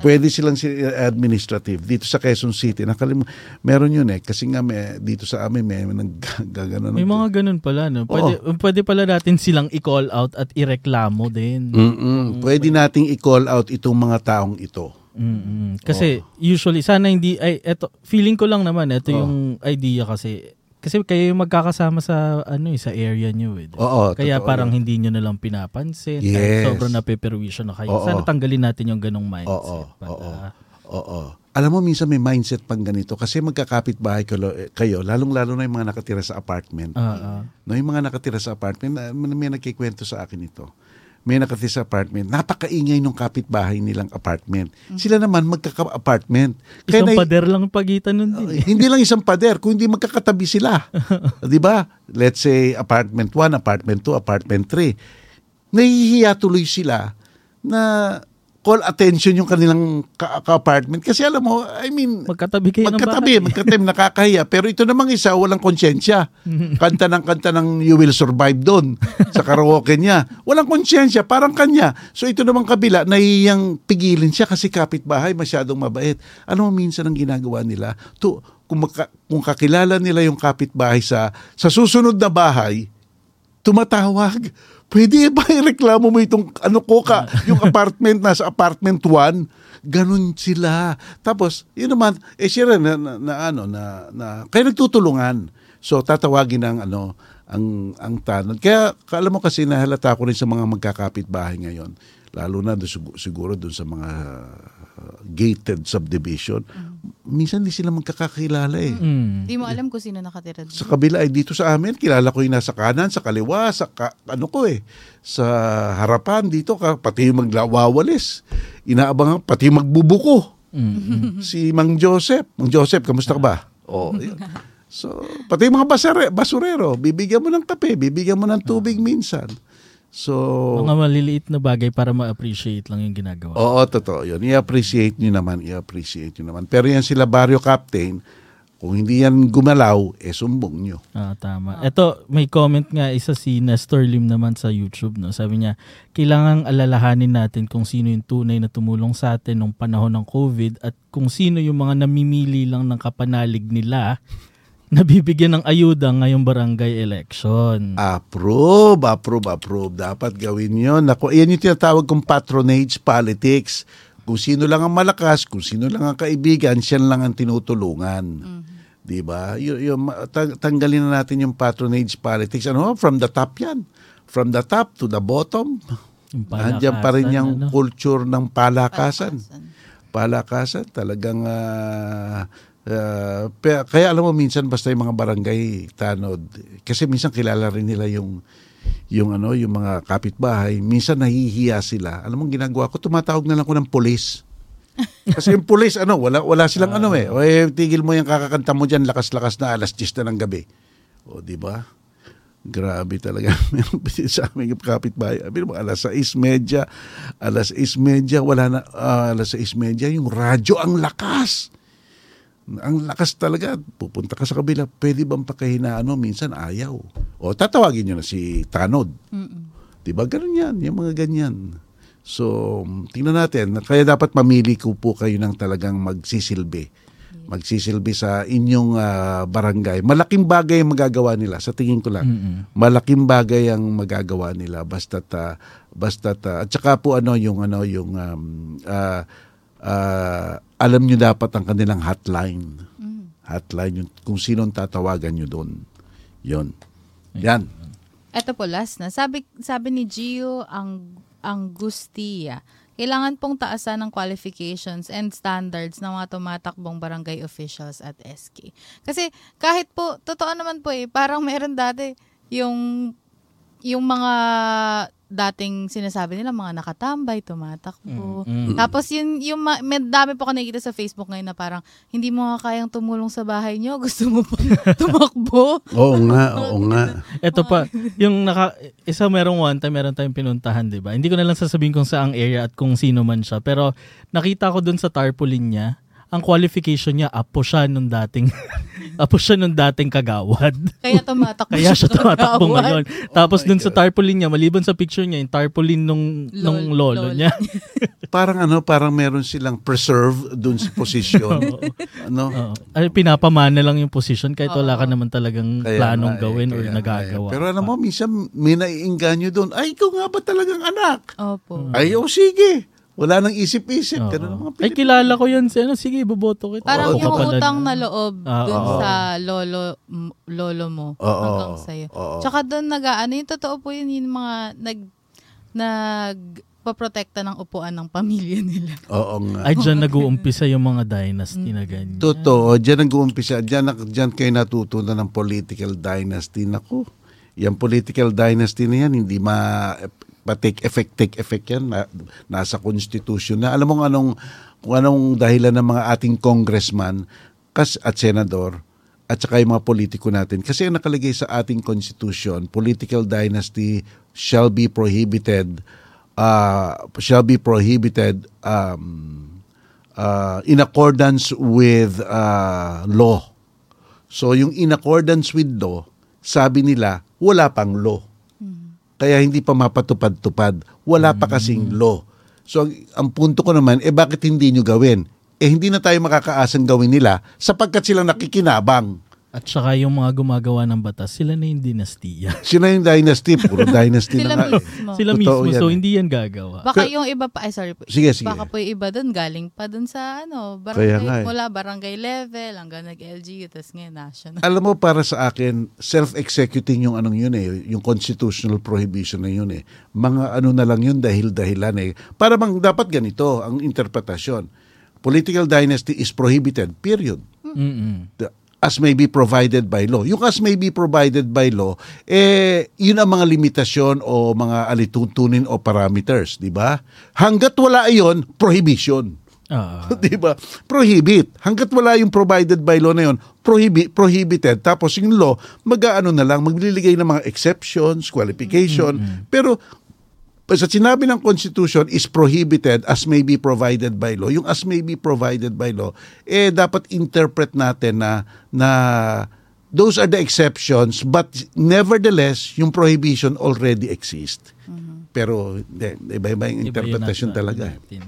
[SPEAKER 1] Pwede silang si administrative dito sa Quezon City. Nakalim meron yun eh kasi nga may, dito sa amin may naggagano.
[SPEAKER 2] May mga ganun pala, no? Pwede, pwede pala natin silang i-call out at ireklamo din.
[SPEAKER 1] Mm-mm. Pwede nating i-call out itong mga taong ito.
[SPEAKER 2] Mm-mm. Kasi usually, sana hindi, ay, eto, feeling ko lang naman, ito
[SPEAKER 1] Oh.
[SPEAKER 2] yung idea kasi, kasi kayo yung magkakasama sa, ano eh, sa area nyo eh.
[SPEAKER 1] Oo,
[SPEAKER 2] Kaya
[SPEAKER 1] totoo
[SPEAKER 2] parang
[SPEAKER 1] yun.
[SPEAKER 2] hindi nyo na lang pinapansin.
[SPEAKER 1] Yes.
[SPEAKER 2] Kahit sobrang napeperwisyon na kayo.
[SPEAKER 1] Oo.
[SPEAKER 2] Sana tanggalin natin yung ganong mindset.
[SPEAKER 1] Oo, oo. Oo. Alam mo, minsan may mindset pang ganito kasi magkakapit bahay kayo, kayo lalong-lalo na yung mga nakatira sa apartment.
[SPEAKER 2] Ah.
[SPEAKER 1] No, yung mga nakatira sa apartment, may nagkikwento sa akin ito. May nakatira sa apartment, napakaingay nung kapitbahay nilang apartment. Sila naman magkaka-apartment. Kaya
[SPEAKER 2] Isang
[SPEAKER 1] nai-
[SPEAKER 2] pader lang ang pagitan nun din. eh.
[SPEAKER 1] hindi lang isang pader, kundi magkakatabi sila. 'Di ba? Let's say apartment 1, apartment 2, apartment 3. Nahihiya tuloy sila na call attention yung kanilang ka- ka-apartment kasi alam mo, I mean,
[SPEAKER 2] Magkatabi kayo ng
[SPEAKER 1] magkatabi,
[SPEAKER 2] bahay.
[SPEAKER 1] magkatabi, nakakahiya. Pero ito namang isa, walang konsyensya. Kanta ng kanta ng You Will Survive doon sa karaoke niya. Walang konsyensya, parang kanya. So ito namang kabila, nahihiyang pigilin siya kasi kapitbahay, masyadong mabait. Ano mo minsan ang ginagawa nila? To, kung, maka- kung kakilala nila yung kapitbahay sa, sa susunod na bahay, tumatawag. Pwede ba ireklamo mo itong ano ko ka, yung apartment nasa apartment 1? Ganun sila. Tapos, yun naman, eh rin na, na, na ano, na, na, kaya nagtutulungan. So, tatawagin ang ano, ang, ang tanod. Kaya, alam mo kasi nahalata ko rin sa mga magkakapit bahay ngayon. Lalo na doon, sigu- siguro doon sa mga uh, gated subdivision. Minsan di sila magkakakilala eh
[SPEAKER 2] Mm.
[SPEAKER 3] Hindi mo alam kung sino nakatira doon.
[SPEAKER 1] sa kabila ay dito sa amin kilala ko yung nasa kanan sa kaliwa sa ka, ano ko eh sa harapan dito ka pati yung maglawawalis inaabangan pati yung magbubuko
[SPEAKER 2] Mm.
[SPEAKER 1] si Mang Joseph Mang Joseph kamusta ka ba oh yun. so pati yung mga basare, basurero bibigyan mo ng kape bibigyan mo ng tubig minsan so
[SPEAKER 2] Mga maliliit na bagay para ma-appreciate lang yung ginagawa.
[SPEAKER 1] Oo, totoo yun. I-appreciate nyo naman, i-appreciate nyo naman. Pero yan sila barrio captain, kung hindi yan gumalaw, eh sumbong nyo.
[SPEAKER 2] Ah, tama. Ito, may comment nga isa si Nestor Lim naman sa YouTube. No? Sabi niya, kailangang alalahanin natin kung sino yung tunay na tumulong sa atin nung panahon ng COVID at kung sino yung mga namimili lang ng kapanalig nila na bibigyan ng ayuda ngayong barangay election.
[SPEAKER 1] Approve, approve, approve. Dapat gawin yun. Ako, yan yung tinatawag kong patronage politics. Kung sino lang ang malakas, kung sino lang ang kaibigan, siya lang ang tinutulungan. Di ba? Y- yung, tanggalin na natin yung patronage politics. Ano? From the top yan. From the top to the bottom. Nandiyan pa rin yung
[SPEAKER 2] ano?
[SPEAKER 1] culture ng palakasan.
[SPEAKER 3] Palakasan.
[SPEAKER 1] palakasan talagang ah, ah, pe- kaya alam mo minsan basta yung mga barangay tanod kasi minsan kilala rin nila yung yung ano yung mga kapitbahay minsan nahihiya sila alam mo ginagawa ko tumatawag na lang ko ng pulis kasi yung pulis ano wala wala silang ano eh o eh, tigil mo yung kakakanta mo diyan lakas-lakas na alas 10 na ng gabi o di ba Grabe talaga. Meron pa sa aming kapitbahay. Sabi mo, alas 6.30, alas 6.30, wala na, ah, alas 6.30, yung radyo, ang lakas. Ang lakas talaga. Pupunta ka sa kabila, pwede bang pakahinaan mo? Minsan ayaw. O tatawagin nyo na si Tanod. Di ba? Ganun yan, yung mga ganyan. So, tingnan natin. Kaya dapat mamili ko po kayo ng talagang magsisilbi. Magsisilbi sa inyong ah, barangay. Malaking bagay ang magagawa nila. Sa tingin ko lang. Malaking bagay ang magagawa nila. Basta't, ah, basta't, ah, at saka po ano, yung, ano, yung, um, ah, ah, alam nyo dapat ang kanilang hotline. Hotline, yung, kung sinong tatawagan nyo doon. Yon. Yan.
[SPEAKER 3] Ito po, last na. Sabi, sabi ni Gio ang Angustia, kailangan pong taasan ng qualifications and standards ng mga tumatakbong barangay officials at SK. Kasi kahit po, totoo naman po eh, parang meron dati yung yung mga dating sinasabi nila, mga nakatambay, tumatakbo.
[SPEAKER 2] Mm, mm.
[SPEAKER 3] Tapos yun, yung ma- may dami po ako nakikita sa Facebook ngayon na parang, hindi mo nga kayang tumulong sa bahay nyo, gusto mo pa tumakbo.
[SPEAKER 1] Oo nga, oo nga.
[SPEAKER 2] Ito pa, yung naka, isa merong one time, meron tayong pinuntahan, di ba? Hindi ko na lang sasabihin kung saang area at kung sino man siya. Pero nakita ko dun sa tarpaulin niya, ang qualification niya, apo siya nung dating, apo siya nung dating kagawad.
[SPEAKER 3] Kaya tumatakbo
[SPEAKER 2] Kaya siya tumatakbo
[SPEAKER 3] kagawad.
[SPEAKER 2] ngayon. Tapos
[SPEAKER 1] Oh
[SPEAKER 2] dun sa
[SPEAKER 1] God.
[SPEAKER 2] tarpaulin niya, maliban sa picture niya, yung tarpaulin nung,
[SPEAKER 3] Lol-
[SPEAKER 2] nung lolo
[SPEAKER 3] lol.
[SPEAKER 2] niya.
[SPEAKER 1] Parang ano, parang meron silang preserve dun sa position. ano?
[SPEAKER 2] Oo. Ay, pinapamana lang yung position kahit wala ka naman talagang
[SPEAKER 1] Kaya
[SPEAKER 2] planong
[SPEAKER 1] nga eh,
[SPEAKER 2] gawin or
[SPEAKER 1] nga
[SPEAKER 2] nagagawa.
[SPEAKER 1] eh. Pero alam mo, minsan may naiinganyo doon. Ay, ikaw nga ba talagang anak?
[SPEAKER 3] Opo.
[SPEAKER 1] Ay, oh, sige. Wala nang isip-isip.
[SPEAKER 2] Oo.
[SPEAKER 1] Ganun ang mga
[SPEAKER 2] Ay,
[SPEAKER 1] Pilipino.
[SPEAKER 2] kilala ko yan. Ano, sige, boboto kita.
[SPEAKER 3] Parang
[SPEAKER 2] Oo,
[SPEAKER 3] yung
[SPEAKER 2] kapalad.
[SPEAKER 3] utang na loob
[SPEAKER 2] Ah,
[SPEAKER 3] dun
[SPEAKER 1] oo.
[SPEAKER 3] sa lolo m- lolo mo
[SPEAKER 1] Oo,
[SPEAKER 3] hanggang sa'yo.
[SPEAKER 1] oo.
[SPEAKER 3] Tsaka doon nag ano yung totoo po yun yung mga nag nagpaprotekta ng upuan ng pamilya nila.
[SPEAKER 1] Oo nga.
[SPEAKER 2] Ay, dyan nag-uumpisa yung mga dynasty na ganyan.
[SPEAKER 1] Totoo, dyan nag-uumpisa. Dyan, dyan kayo natutunan ng political dynasty. Naku, yung political dynasty na yan, hindi ma pa-take effect, take effect yan. Na, nasa constitution na. Alam mo anong, kung anong dahilan ng mga ating congressman kas, at senador at saka yung mga politiko natin. Kasi ang nakalagay sa ating constitution, political dynasty shall be prohibited uh, shall be prohibited um, uh, in accordance with uh, law. So yung in accordance with law, sabi nila, wala pang law. Kaya hindi pa mapatupad-tupad. Wala pa kasing law. So ang, ang punto ko naman, eh bakit hindi nyo gawin? Eh hindi na tayo makakaasang gawin nila sapagkat sila nakikinabang.
[SPEAKER 2] At saka yung mga gumagawa ng batas, sila na yung dinastiya.
[SPEAKER 1] Sila yung dynasty, puro dynasty
[SPEAKER 3] Sila
[SPEAKER 1] na nga. eh.
[SPEAKER 3] mismo.
[SPEAKER 2] Sila
[SPEAKER 1] Totoo
[SPEAKER 2] mismo,
[SPEAKER 1] yan
[SPEAKER 2] so
[SPEAKER 1] eh.
[SPEAKER 2] hindi yan gagawa.
[SPEAKER 3] Baka
[SPEAKER 1] Ka-
[SPEAKER 3] yung iba pa, ay sorry po.
[SPEAKER 1] Sige, sige.
[SPEAKER 3] Baka po yung iba doon galing pa doon sa ano,
[SPEAKER 1] Kaya
[SPEAKER 3] barangay,
[SPEAKER 1] nga eh.
[SPEAKER 3] mula barangay level hanggang nag-LGU, tapos ngayon national.
[SPEAKER 1] Alam mo, para sa akin, self-executing yung anong yun eh, yung constitutional prohibition na yun eh. Mga ano na lang yun dahil-dahilan eh. Para bang dapat ganito ang interpretasyon. Political dynasty is prohibited, period.
[SPEAKER 2] Mm-mm.
[SPEAKER 1] The- as may be provided by law. Yung as may be provided by law, eh, yun ang mga limitasyon o mga alituntunin o parameters, di ba? Hanggat wala iyon, prohibition.
[SPEAKER 2] Ah.
[SPEAKER 1] 'di ba? Prohibit. Hangga't wala yung provided by law na yun, prohibi- prohibited. Tapos yung law, mag-aano na lang, magliligay ng mga exceptions, qualification. Pero sa sinabi ng Constitution is prohibited as may be provided by law. Yung as may be provided by law, eh dapat interpret natin na na those are the exceptions but nevertheless yung prohibition already exists. Pero hindi, iba-iba yung interpretation
[SPEAKER 2] nasa-
[SPEAKER 1] talaga.
[SPEAKER 2] natin.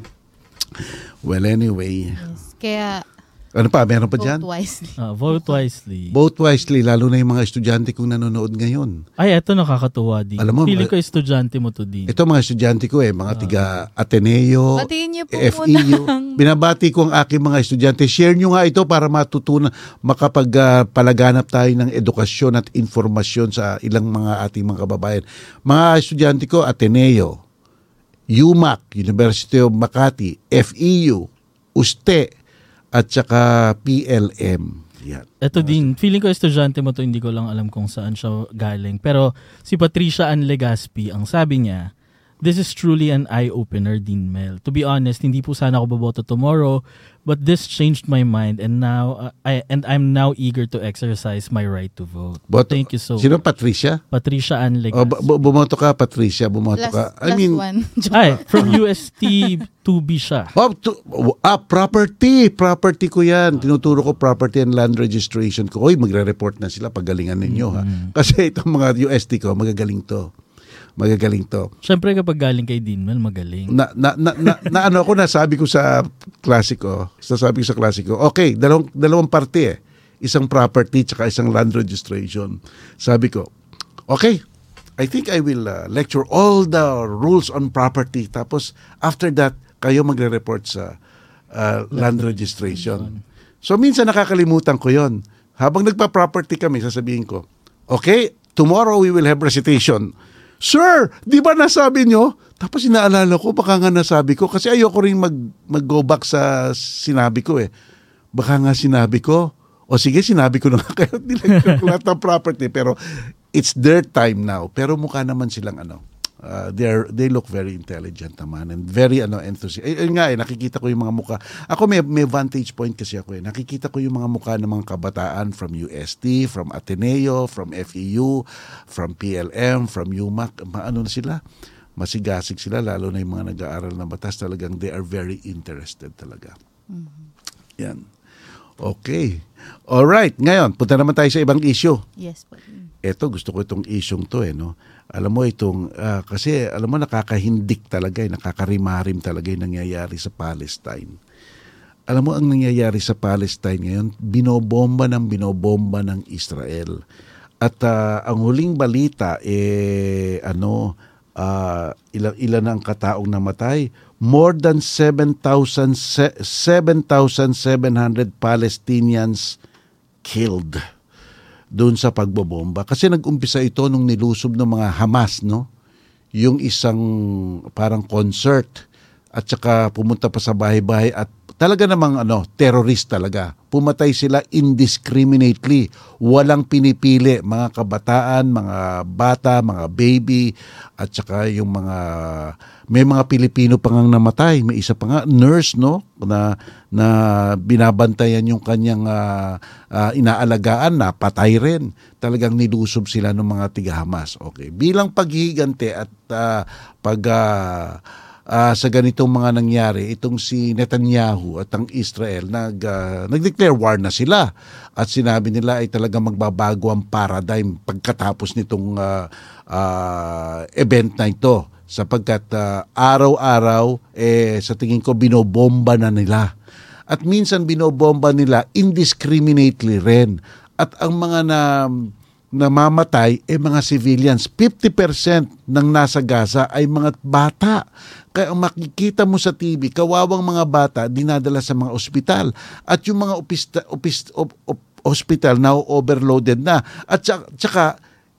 [SPEAKER 1] Well, anyway.
[SPEAKER 3] Yes. Kaya,
[SPEAKER 1] Ano pa? Meron pa
[SPEAKER 3] vote
[SPEAKER 1] dyan?
[SPEAKER 3] wisely.
[SPEAKER 2] Ah, vote wisely.
[SPEAKER 1] Vote wisely, lalo na yung mga estudyante kong nanonood ngayon.
[SPEAKER 2] Ay, eto nakakatuwa din.
[SPEAKER 1] Alam mo,
[SPEAKER 2] Feeling ko estudyante mo to din.
[SPEAKER 1] Ito mga estudyante ko eh, mga tiga Ateneo,
[SPEAKER 3] Batiin niyo po
[SPEAKER 1] FEU.
[SPEAKER 3] muna.
[SPEAKER 1] Binabati ko ang aking mga estudyante. Share nyo nga ito para matutunan, makapagpalaganap tayo ng edukasyon at informasyon sa ilang mga ating mga kababayan. Mga estudyante ko, Ateneo, UMAC, University of Makati, FEU, USTE, at saka PLM. Yan.
[SPEAKER 2] Ito din, feeling ko estudyante mo to, hindi ko lang alam kung saan siya galing. Pero si Patricia Ann Legaspi, ang sabi niya, This is truly an eye-opener din, Mel. To be honest, hindi po sana ako boboto tomorrow, but this changed my mind and now uh, I and I'm now eager to exercise my right to vote.
[SPEAKER 1] Boto-
[SPEAKER 2] Thank you so
[SPEAKER 1] Sino Patricia?
[SPEAKER 2] Patricia Ann
[SPEAKER 1] O,
[SPEAKER 2] Legaspi.
[SPEAKER 1] bu- bu- bumoto ka, Patricia, bumoto
[SPEAKER 3] Last,
[SPEAKER 1] ka. I
[SPEAKER 3] last
[SPEAKER 1] mean,
[SPEAKER 3] one.
[SPEAKER 2] Ay, from UST 2B siya.
[SPEAKER 1] Oh, to, ah, property. Property ko yan. Tinuturo ko property and land registration ko. Oy, magre-report na sila. Pagalingan ninyo, ha? Kasi itong mga UST ko, magagaling to. Magagaling to.
[SPEAKER 2] Siyempre kapag galing kay Dean Mel, magaling.
[SPEAKER 1] Na, na, na, na, na ano ako, nasabi ko sa klase ko, sasabi ko sa klase ko, okay, dalawang, dalawang parte eh. Isang property tsaka isang land registration. Sabi ko, okay, I think I will uh, lecture all the rules on property. Tapos, after that, kayo magre-report sa uh, land registration. So, minsan nakakalimutan ko yon. Habang nagpa-property kami, sasabihin ko, okay, tomorrow we will have recitation. Sir, di ba nasabi nyo? Tapos inaalala ko, baka nga nasabi ko. Kasi ayoko rin mag, mag-go back sa sinabi ko eh. Baka nga sinabi ko. O sige, sinabi ko na nga kayo. Nilagyan ko lahat ng property. Pero it's their time now. Pero mukha naman silang ano. Uh, they're, they look very intelligent naman and very ano enthusiastic. Eh, nga eh, nakikita ko yung mga mukha. Ako may, may vantage point kasi ako eh. Nakikita ko yung mga mukha ng mga kabataan from UST, from Ateneo, from FEU, from PLM, from UMAC. Maano na sila? Masigasig sila, lalo na yung mga nag-aaral ng batas talagang they are very interested talaga. Yan. Okay. Alright, ngayon, punta naman tayo sa ibang issue.
[SPEAKER 3] Yes po.
[SPEAKER 1] Eto, gusto ko itong isyong to eh, no? Alam mo itong, ah, kasi alam mo nakakahindik talaga, eh, nakakarimarim talaga yung nangyayari sa Palestine. Alam mo ang nangyayari sa Palestine ngayon, binobomba ng binobomba ng Israel. At ah, ang huling balita, eh, ano, ah, ilan, ilan ang kataong namatay? More than 7,000 se- 7,700 Palestinians killed doon sa pagbobomba. Kasi nag-umpisa ito nung nilusob ng mga Hamas, no? Yung isang parang concert at saka pumunta pa sa bahay-bahay at talaga namang ano, terrorist talaga. Pumatay sila indiscriminately. Walang pinipili mga kabataan, mga bata, mga baby at saka yung mga may mga Pilipino pa ngang namatay. May isa pa nga nurse no na na binabantayan yung kanyang ah, ah, inaalagaan na patay rin. Talagang nilusob sila ng mga tiga Hamas. Okay. Bilang paghihigante at ah, pag ah, ah, sa ganitong mga nangyari, itong si Netanyahu at ang Israel nag ah, nag-declare war na sila at sinabi nila ay talagang magbabago ang paradigm pagkatapos nitong ah, ah, event na ito sapagkat ah, araw-araw eh sa tingin ko binobomba na nila. At minsan binobomba nila indiscriminately rin. At ang mga na namamatay ay mga civilians. 50% ng nasa Gaza ay mga bata. Kaya makikita mo sa TV, kawawang mga bata dinadala sa mga ospital. At yung mga opista, opis, op, op, hospital na overloaded na. At tsaka, tsaka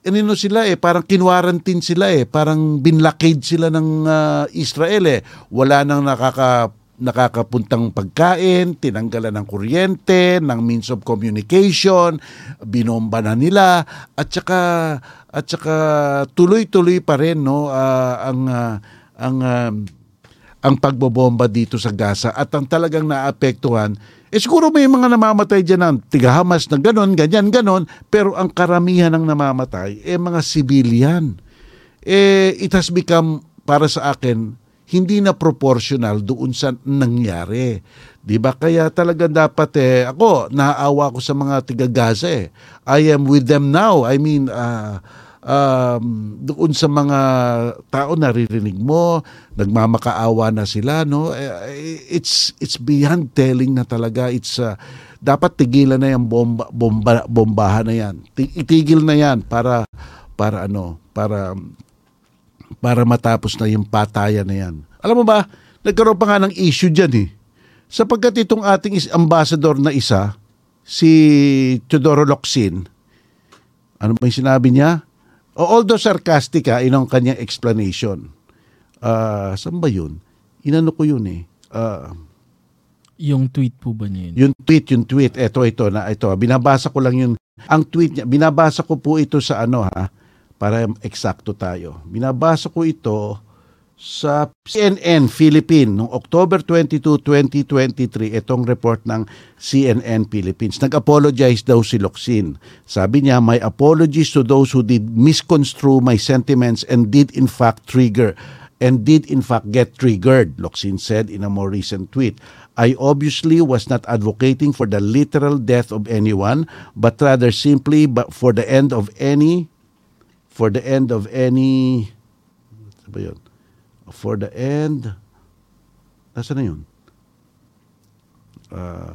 [SPEAKER 1] inino sila eh, parang kinwarantin sila eh, parang binlockade sila ng ah, Israel eh. Wala nang nakaka nakakapuntang pagkain, tinanggalan ng kuryente, ng means of communication, binomba na nila at saka at saka tuloy-tuloy pa rin no ah, ang ah, ang ah, ang pagbobomba dito sa Gaza at ang talagang naapektuhan eh siguro may mga namamatay dyan ng tiga Hamas na ganon, ganyan, ganon pero ang karamihan ng namamatay eh mga civilian eh it has become para sa akin hindi na proportional doon sa nangyari. 'Di ba? Kaya talaga dapat eh ako naaawa ko sa mga tiga Gaza eh. I am with them now. I mean ah, um, doon sa mga tao naririnig mo, nagmamakaawa na sila, no? Eh, It's it's beyond telling na talaga. It's uh, dapat tigilan na yung bomba, bomba bombahan na yan. Ti- Itigil na yan para para ano, para para matapos na yung patayan na yan. Alam mo ba, nagkaroon pa nga ng issue dyan eh. Sapagkat itong ating is- ambassador na isa, si Teodoro Locsin, ano ba yung sinabi niya? Although sarcastic ha, inong kanyang explanation. Ah, saan ba yun? Inano ko yun eh. Ah,
[SPEAKER 2] Yung tweet po ba niya yun?
[SPEAKER 1] yung tweet, yung tweet, eto, ito, na ito. Binabasa ko lang yun. Ang tweet niya, binabasa ko po ito sa ano ha, para eksakto tayo. Binabasa ko ito sa CNN Philippine noong October 22, 2023, itong report ng CNN Philippines. Nag-apologize daw si Locsin. Sabi niya, my apologies to those who did misconstrue my sentiments and did in fact trigger and did in fact get triggered, Locsin said in a more recent tweet. I obviously was not advocating for the literal death of anyone, but rather simply but for the end of any for the end of any ano ba? For the end Nasaan na yun? Ah,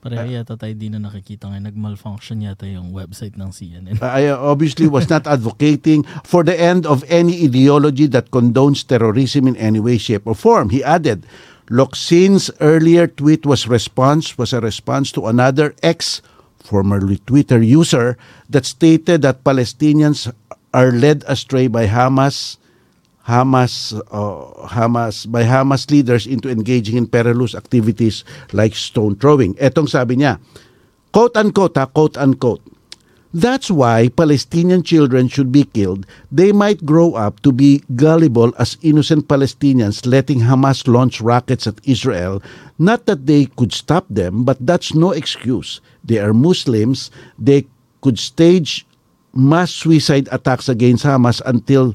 [SPEAKER 2] Pareho yata tayo di na nakikita ngayon. Nag-malfunction yata yung website ng CNN.
[SPEAKER 1] I obviously was not advocating for the end of any ideology that condones terrorism in any way, shape, or form. He added, Locsin's earlier tweet was response was a response to another ex formerly Twitter user that stated that Palestinians are led astray by Hamas Hamas uh, Hamas by Hamas leaders into engaging in perilous activities like stone throwing. Etong sabi niya, quote unquote, ha, quote unquote. That's why Palestinian children should be killed. They might grow up to be gullible as innocent Palestinians letting Hamas launch rockets at Israel. Not that they could stop them, but that's no excuse. They are Muslims. They could stage mass suicide attacks against Hamas until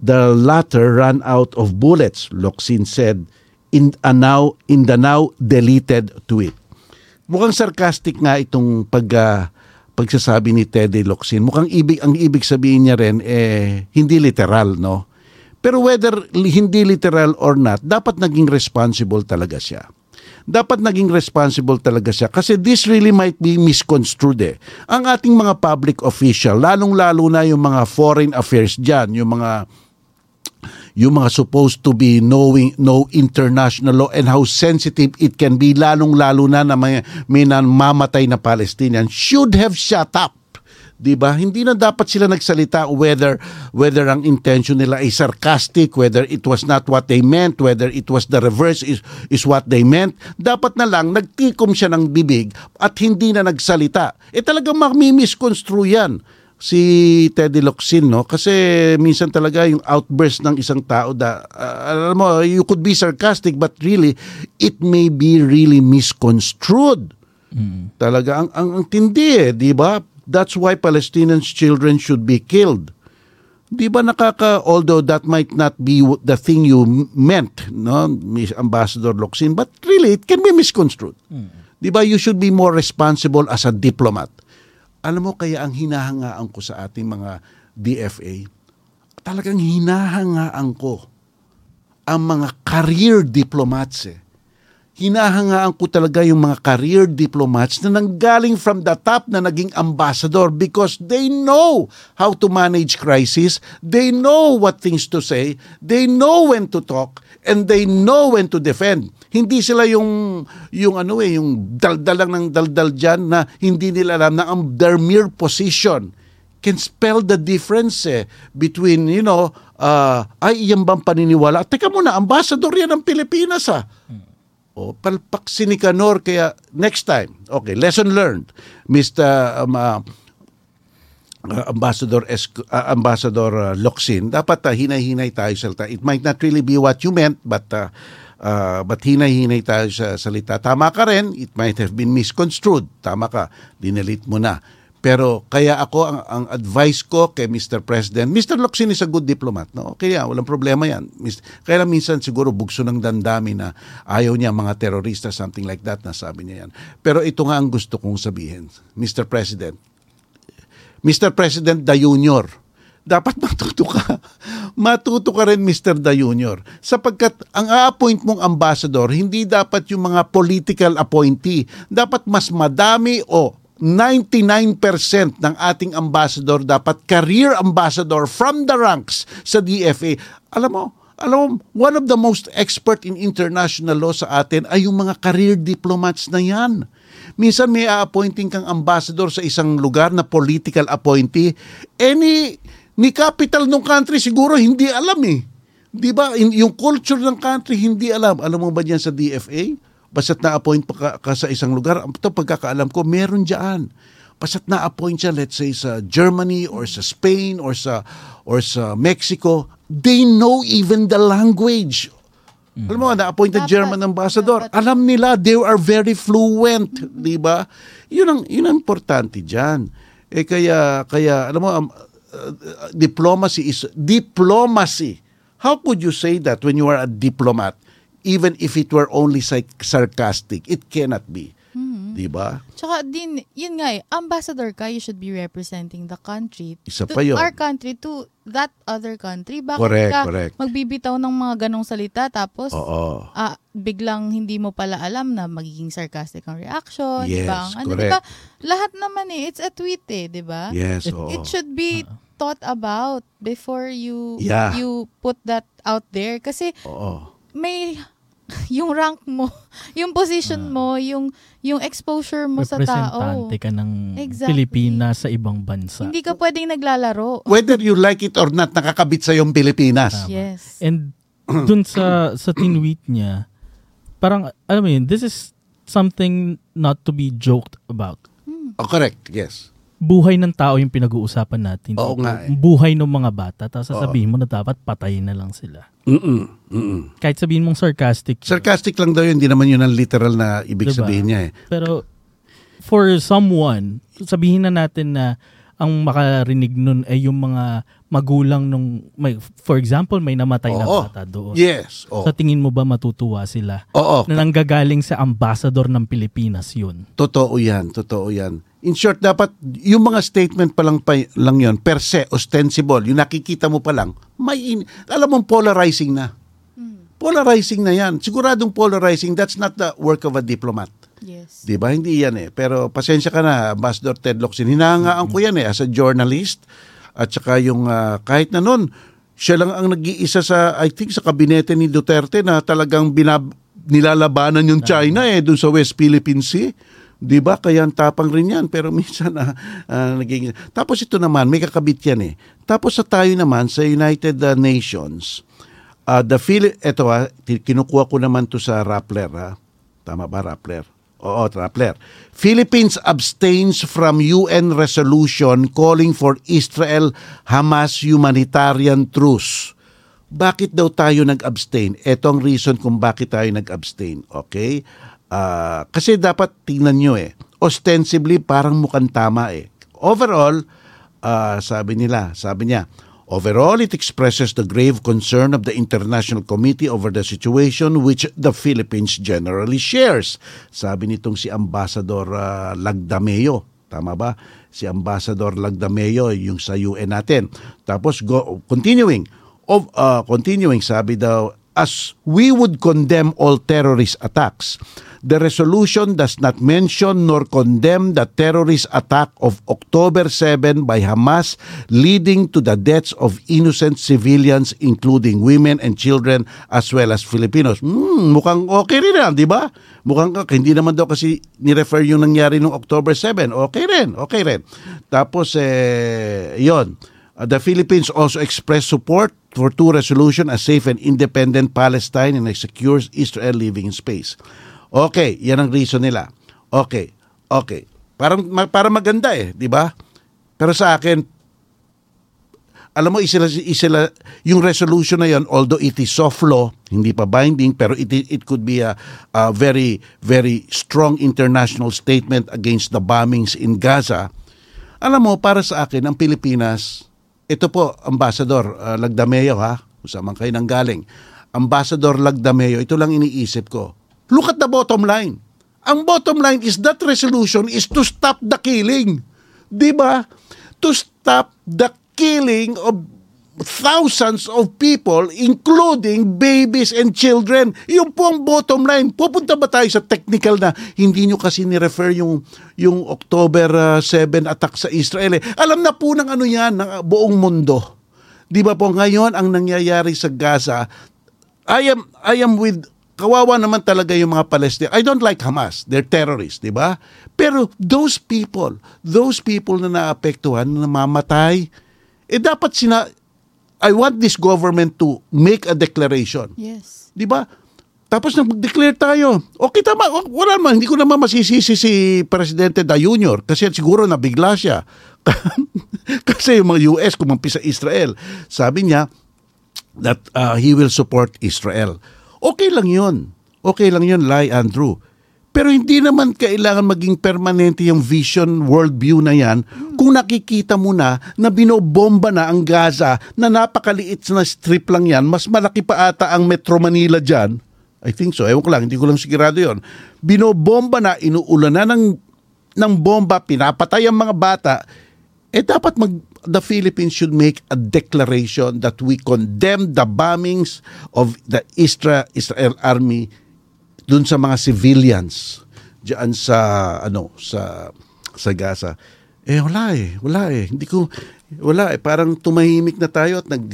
[SPEAKER 1] the latter ran out of bullets, Loksin said in a now in the now deleted tweet. mukhang sarcastic nga itong pag ah, pagsasabi ni Teddy Locsin. Mukhang ibig ang ibig sabihin niya rin eh hindi literal, no? Pero whether hindi literal or not, dapat naging responsible talaga siya. Dapat naging responsible talaga siya kasi this really might be misconstrued eh. Ang ating mga public official, lalong-lalo na yung mga foreign affairs dyan, yung mga yung mga supposed to be knowing know international law and how sensitive it can be lalong lalo na na may, may namamatay na Palestinian should have shut up. 'di ba? Hindi na dapat sila nagsalita whether whether ang intention nila ay sarcastic whether it was not what they meant whether it was the reverse is is what they meant. Dapat na lang nagtikom siya ng bibig at hindi na nagsalita. Eh talagang mamimisconstrue yan si Teddy Locsin no? Kasi minsan talaga yung outburst ng isang tao da uh, alam mo you could be sarcastic but really it may be really misconstrued. Talaga ang ang, ang tindi eh di ba? That's why Palestinian children should be killed. Di ba nakaka although that might not be the thing you meant no Miss Ambassador Locsin but really it can be misconstrued. Di ba you should be more responsible as a diplomat alam mo kaya ang hinahangaan ko sa ating mga DFA, talagang hinahangaan ko ang mga career diplomats eh. Hinahangaan ko talaga yung mga career diplomats na nanggaling from the top na naging ambassador because they know how to manage crisis, they know what things to say, they know when to talk, and they know when to defend. Hindi sila yung yung ano eh, yung daldal lang ng daldal diyan na hindi nila alam na ang their mere position can spell the difference eh, between, you know, uh, ay, iyan bang paniniwala? Teka muna, ambassador yan ng Pilipinas ah. O, palpak si Nicanor, kaya next time, okay, lesson learned, Mr. Um, uh, uh, Ambassador Esc- uh, Ambassador uh, Locsin, dapat uh, hinay-hinay tayo sa. It might not really be what you meant, but uh, uh, but hinay-hinay tayo sa salita. Tama ka rin, it might have been misconstrued. Tama ka, dinalit mo na. Pero kaya ako, ang, ang advice ko kay Mr. President, Mr. Locsin is a good diplomat. No? Kaya walang problema yan. Kaya lang minsan siguro bugso ng dandami na ayaw niya mga terorista, something like that, nasabi niya yan. Pero ito nga ang gusto kong sabihin. Mr. President, Mr. President Da Junior, dapat matuto ka. Matuto ka rin, Mr. Da Junior. Sapagkat ang a-appoint mong ambassador, hindi dapat yung mga political appointee. Dapat mas madami o 99% ng ating ambassador dapat career ambassador from the ranks sa DFA. Alam mo, alam mo, one of the most expert in international law sa atin ay yung mga career diplomats na yan. Minsan may a-appointing kang ambassador sa isang lugar na political appointee. Any ni capital ng country siguro hindi alam eh. 'Di ba? In- Yung culture ng country hindi alam. Alam mo ba diyan sa DFA? Basta't na-appoint pa ka, ka sa isang lugar, ito pagkakaalam ko, meron diyan. Basta't na-appoint siya, let's say sa Germany or sa Spain or sa or sa Mexico, they know even the language. Alam mo, na-appoint na German ambassador.
[SPEAKER 3] dapat-
[SPEAKER 1] Alam nila, they are very fluent, di ba? Yun ang, yun ang importante dyan. Eh kaya, kaya alam mo, um, uh, diplomacy is, diplomacy. How could you say that when you are a diplomat, even if it were only sarcastic? It cannot be.
[SPEAKER 3] Mm-hmm.
[SPEAKER 1] Di ba?
[SPEAKER 3] Tsaka din, yun nga eh, ambassador ka, you should be representing the country.
[SPEAKER 1] Isa
[SPEAKER 3] to
[SPEAKER 1] pa yun.
[SPEAKER 3] Our country to that other country. Bakit
[SPEAKER 1] Correct,
[SPEAKER 3] ka
[SPEAKER 1] correct.
[SPEAKER 3] magbibitaw ng mga ganong salita tapos
[SPEAKER 1] Oo.
[SPEAKER 3] ah, biglang hindi mo pala alam na magiging sarcastic ang reaction.
[SPEAKER 1] Yes,
[SPEAKER 3] di ba? Ang Ano,
[SPEAKER 1] correct.
[SPEAKER 3] di ba? Lahat naman eh, it's a tweet eh, di ba?
[SPEAKER 1] Yes,
[SPEAKER 2] It-
[SPEAKER 1] oo.
[SPEAKER 3] It should be thought about before you
[SPEAKER 1] Yeah.
[SPEAKER 3] you put that out there. Kasi
[SPEAKER 1] Oo.
[SPEAKER 3] may yung rank mo, yung position mo, yung yung exposure mo sa tao.
[SPEAKER 2] Representante ka ng
[SPEAKER 3] Exactly.
[SPEAKER 2] Pilipinas sa ibang bansa.
[SPEAKER 3] Hindi ka pwedeng naglalaro.
[SPEAKER 1] Whether you like it or not, nakakabit sa yung Pilipinas.
[SPEAKER 3] Yes.
[SPEAKER 2] And dun sa sa tinweet niya, parang alam mo yun, this is something not to be joked about.
[SPEAKER 1] Oh, correct, yes.
[SPEAKER 2] Buhay ng tao yung pinag-uusapan natin.
[SPEAKER 1] Oo nga eh.
[SPEAKER 2] Buhay ng mga bata. Tapos sasabihin mo na dapat patayin na lang sila.
[SPEAKER 1] Mm-mm. Mm-mm.
[SPEAKER 2] Kahit sabihin mong sarcastic.
[SPEAKER 1] Sarcastic lang daw yun, hindi naman yun ang literal na ibig
[SPEAKER 2] Diba?
[SPEAKER 1] sabihin niya eh.
[SPEAKER 2] Pero for someone, sabihin na natin na ang makarinig nun ay yung mga magulang nung may for example may namatay na
[SPEAKER 1] Oo.
[SPEAKER 2] bata doon.
[SPEAKER 1] Yes. Oh.
[SPEAKER 2] Sa tingin mo ba matutuwa sila?
[SPEAKER 1] Oo.
[SPEAKER 2] Na nanggagaling sa ambassador ng Pilipinas yun.
[SPEAKER 1] Totoo yan, totoo yan. In short, dapat yung mga statement pa lang, pa, lang yun, per se, ostensible, yung nakikita mo pa lang, may, in, alam mo, polarizing na. Polarizing na yan. Siguradong polarizing, that's not the work of a diplomat.
[SPEAKER 3] Yes.
[SPEAKER 1] Di ba? Hindi yan eh. Pero pasensya ka na, Ambassador Ted Locsin. Hinahangaan ko yan eh as a journalist. At saka yung ah, kahit na nun, siya lang ang nag-iisa sa, I think, sa kabinete ni Duterte na talagang binab nilalabanan yung China eh, dun sa West Philippine Sea. Di ba? Kaya ang tapang rin yan. Pero minsan, ah, ah, naging... Tapos ito naman, may kakabit yan eh. Tapos sa tayo naman, sa United ah, Nations, ah the eto ah, ti- kinukuha ko naman to sa Rappler ha. Tama ba, Rappler? Oo, Rappler. Philippines abstains from UN resolution calling for Israel-Hamas humanitarian truce. Bakit daw tayo nag-abstain? Ito ang reason kung bakit tayo nag-abstain. Okay? Ah, kasi dapat tingnan nyo eh. Ostensibly, parang mukhang tama eh. Overall, ah, sabi nila, sabi niya, Overall, it expresses the grave concern of the International Committee over the situation which the Philippines generally shares. Sabi nitong si Ambassador ah, Lagdameo. Tama ba? Si Ambassador Lagdameo, yung sa UN natin. Tapos, go, continuing, of, uh, continuing, sabi daw, as we would condemn all terrorist attacks, the resolution does not mention nor condemn the terrorist attack of October 7 by Hamas, leading to the deaths of innocent civilians, including women and children, as well as Filipinos. Hmm, mukhang okay rin yan, di ba? Mukhang hindi naman daw kasi ni-refer yung nangyari noong October 7. Okay rin, okay rin. Tapos, eh, yon. Uh, the Philippines also expressed support for two resolution, a safe and independent Palestine and a secure Israel living in space. Okay, yan ang reason nila. Okay, okay. Parang, parang maganda eh, di ba? Pero sa akin, alam mo, isila, isila, yung resolution na yon, although it is soft law, hindi pa binding, pero it, it could be a, a very, very strong international statement against the bombings in Gaza. Alam mo, para sa akin, ang Pilipinas, ito po, Ambassador uh, Lagdameo ha, kung saan man kayo nang galing. Ambassador Lagdameo, ito lang iniisip ko. Look at the bottom line. Ang bottom line is that resolution is to stop the killing. Di ba? To stop the killing of thousands of people, including babies and children. Yung po ang bottom line. Pupunta ba tayo sa technical na hindi nyo kasi ni-refer yung, yung October uh, 7 attack sa Israel. Eh. Alam na po ng ano yan, ng buong mundo. Di ba po ngayon ang nangyayari sa Gaza, I am, I am with kawawa naman talaga yung mga Palestinian. I don't like Hamas. They're terrorists, di ba? Pero those people, those people na naapektuhan, na namamatay, eh dapat sina... I want this government to make a declaration.
[SPEAKER 3] Yes.
[SPEAKER 1] Di ba? Tapos nag-declare tayo. Okay, tama. Wala naman. Hindi ko naman masisisi si Presidente Da Junior kasi siguro nabigla siya. kasi yung mga US kumampi sa Israel. Sabi niya that uh, he will support Israel. Okay lang yun. Okay lang yun, Lai Andrew. Pero hindi naman kailangan maging permanente yung vision worldview na yan kung nakikita mo na na binobomba na ang Gaza na napakaliit na strip lang yan. Mas malaki pa ata ang Metro Manila dyan. I think so. Ewan ko lang. Hindi ko lang sigurado yon. Binobomba na, inuulan na ng, ng bomba, pinapatay ang mga bata. Eh dapat mag, the Philippines should make a declaration that we condemn the bombings of the Isra, Israel army dun sa mga civilians diyan sa ano sa sa Gaza. Eh wala eh, wala eh. Hindi ko wala eh parang tumahimik na tayo at nag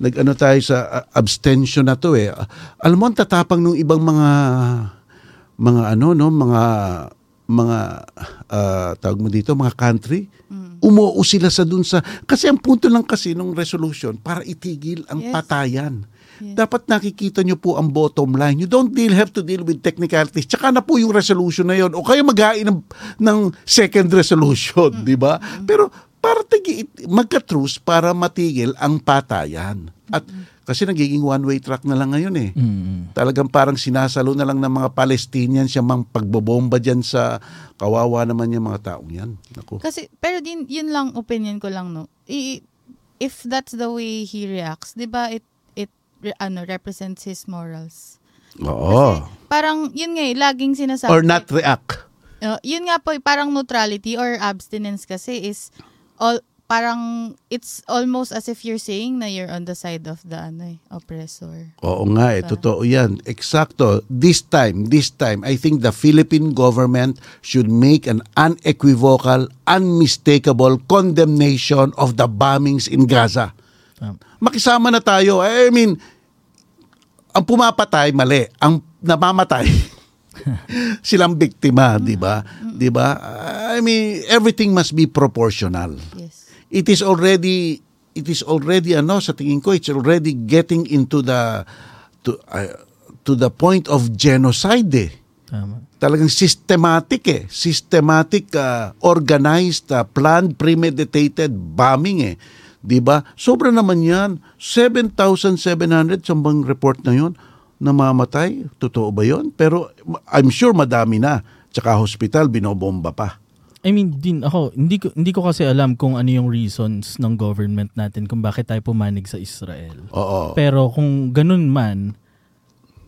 [SPEAKER 1] nag ano tayo sa uh, abstention na to eh. Alam mo ang tatapang ng ibang mga mga ano no, mga mga uh, tawag mo dito, mga country. Umuo sila sa dun sa kasi ang punto lang kasi ng resolution para itigil ang
[SPEAKER 3] Yes.
[SPEAKER 1] patayan.
[SPEAKER 3] Yes.
[SPEAKER 1] Dapat nakikita nyo po ang bottom line. You don't deal, have to deal with technicalities. Tsaka na po yung resolution na yon. O kayo maghain ng, ng second resolution, di ba? Pero para tigi, magka-truce para matigil ang patayan. At kasi nagiging one-way track na lang ngayon eh.
[SPEAKER 2] Mm.
[SPEAKER 1] Talagang parang sinasalo na lang ng mga Palestinians yung mga pagbobomba dyan sa kawawa naman yung mga taong yan. Naku.
[SPEAKER 3] Kasi, pero din, yun lang opinion ko lang, no. I, if that's the way he reacts, 'di ba it it re- ano represents his morals.
[SPEAKER 1] Oo.
[SPEAKER 3] Parang yun nga eh, laging sinasabi.
[SPEAKER 1] Or not react.
[SPEAKER 3] Uh, yun nga po, parang neutrality or abstinence kasi is all parang it's almost as if you're saying na you're on the side of the ano eh, oppressor.
[SPEAKER 1] Oo nga eh, totoo yan. Eksakto. This time, this time, I think the Philippine government should make an unequivocal, unmistakable condemnation of the bombings in Gaza.
[SPEAKER 2] Tama.
[SPEAKER 1] Makisama na tayo. I mean, ang pumapatay, mali. Ang namamatay, silang biktima, di ba? Di ba? I mean, everything must be proportional
[SPEAKER 3] Yes.
[SPEAKER 1] It is already it is already ano sa tingin ko it's already getting into the to uh, to the point of genocide eh.
[SPEAKER 2] Tama.
[SPEAKER 1] Talagang systematic eh. Systematic, uh, organized, uh, planned, premeditated bombing eh. 'Di ba? Sobra naman 'yan. 7,700 sa bang report na 'yon namamatay. Totoo ba 'yon? Pero I'm sure madami na. Tsaka hospital binobomba pa.
[SPEAKER 2] I mean, din ako, hindi ko, hindi ko kasi alam kung ano yung reasons ng government natin kung bakit tayo pumanig sa Israel.
[SPEAKER 1] Oo.
[SPEAKER 2] Pero kung ganun man,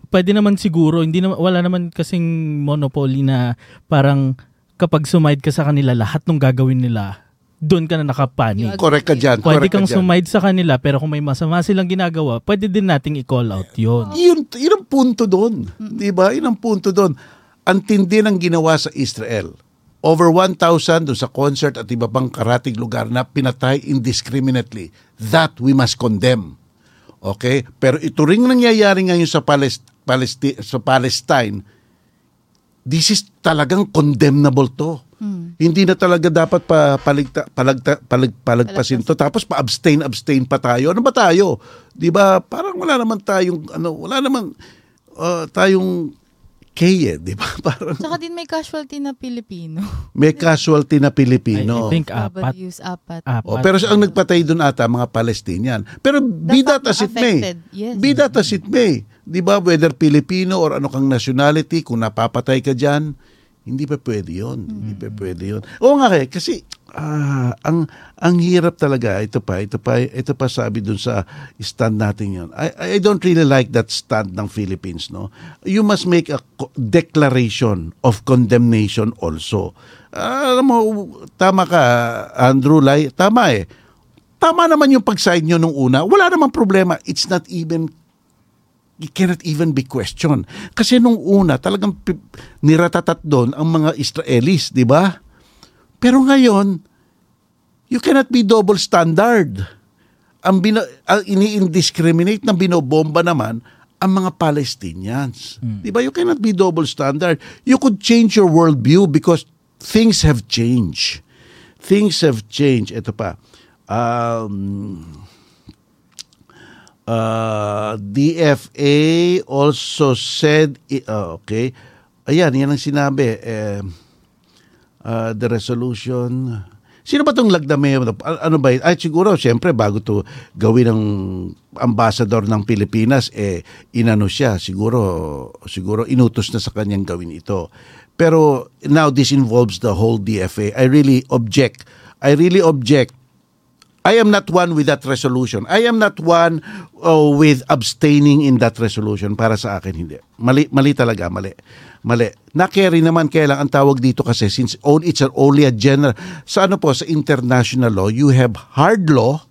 [SPEAKER 2] pwede naman siguro, hindi naman, wala naman kasing monopoly na parang kapag sumide ka sa kanila, lahat ng gagawin nila, doon ka na nakapanig.
[SPEAKER 1] Correct ka dyan.
[SPEAKER 2] Pwede
[SPEAKER 1] correct ka
[SPEAKER 2] kang
[SPEAKER 1] dyan.
[SPEAKER 2] sumide sa kanila, pero kung may masama silang ginagawa, pwede din nating i-call out yun.
[SPEAKER 1] Yun, yun ang punto doon. Di ba? Yun ang punto doon. Ang tindi ng ginawa sa Israel. Over 1,000 doon sa concert at iba pang karating lugar na pinatay indiscriminately. That we must condemn. Okay? Pero ito ring nangyayari ngayon sa, Palest- Palesti- sa Palestine, this is talagang condemnable to. Hindi na talaga dapat pa paligta, palagta, palag, palagpasin to tapos pa-abstain abstain pa tayo. Ano ba tayo? 'Di ba? Parang wala naman tayong ano, wala naman uh, tayong kaya, 'di ba? Parang
[SPEAKER 3] Tsaka din may casualty na Pilipino.
[SPEAKER 1] may casualty na Pilipino.
[SPEAKER 2] I think apat.
[SPEAKER 3] Use apat.
[SPEAKER 2] apat.
[SPEAKER 1] Oh, pero ang nagpatay doon ata mga Palestinian. Pero be that as it may.
[SPEAKER 3] affected, yes.
[SPEAKER 1] Be that as it may. 'Di ba whether Filipino or ano kang nationality, kung napapatay ka diyan, hindi pa pwede 'yon. Hindi pa pwede 'yon. Oo nga eh, kasi ah, ang ang hirap talaga ito pa ito pa ito pa sabi dun sa stand natin yon I I don't really like that stand ng Philippines no you must make a declaration of condemnation also Ah, alam mo tama ka Andrew Lai tama eh tama naman yung pag-side nyo nung una. Wala namang problema. It's not even, it cannot even be questioned. Kasi nung una, talagang niratatat doon ang mga Israelis, di ba? Pero ngayon, you cannot be double standard. Ang, bina, ang ini-indiscriminate na binobomba naman ang mga Palestinians. Di ba? You cannot be double standard. You could change your worldview because things have changed. Things have changed. Ito pa. Um, uh, DFA also said, uh, okay, ayan, yan ang sinabi, eh, uh, the resolution, sino ba itong lagdame? A- Ano ba? Ay, siguro, siyempre, bago to gawin ng ambassador ng Pilipinas, eh, inano siya, siguro, siguro inutos na sa kanyang gawin ito. Pero now this involves the whole DFA. I really object. I really object I am not one with that resolution. I am not one uh, with abstaining in that resolution. Para sa akin, hindi. Mali, mali talaga, mali. Mali. Na-carry naman kaya lang ang tawag dito kasi since on, it's only a general. Sa ano po, sa international law, you have hard law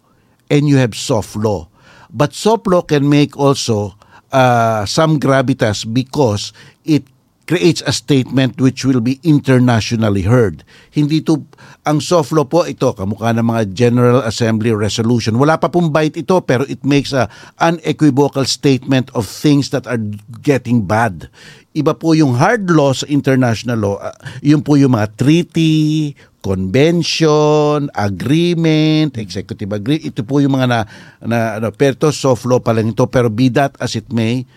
[SPEAKER 1] and you have soft law. But soft law can make also uh, some gravitas because it creates a statement which will be internationally heard. Hindi to ang soft law po ito kamukha ng mga General Assembly resolution. Wala pa pong bite ito pero it makes a unequivocal statement of things that are getting bad. Iba po yung hard law sa international law. Ah, yun po yung mga treaty, convention, agreement, executive agreement. Ito po yung mga na, na ano, pero ito, soft law pa lang ito. Pero be that as it may,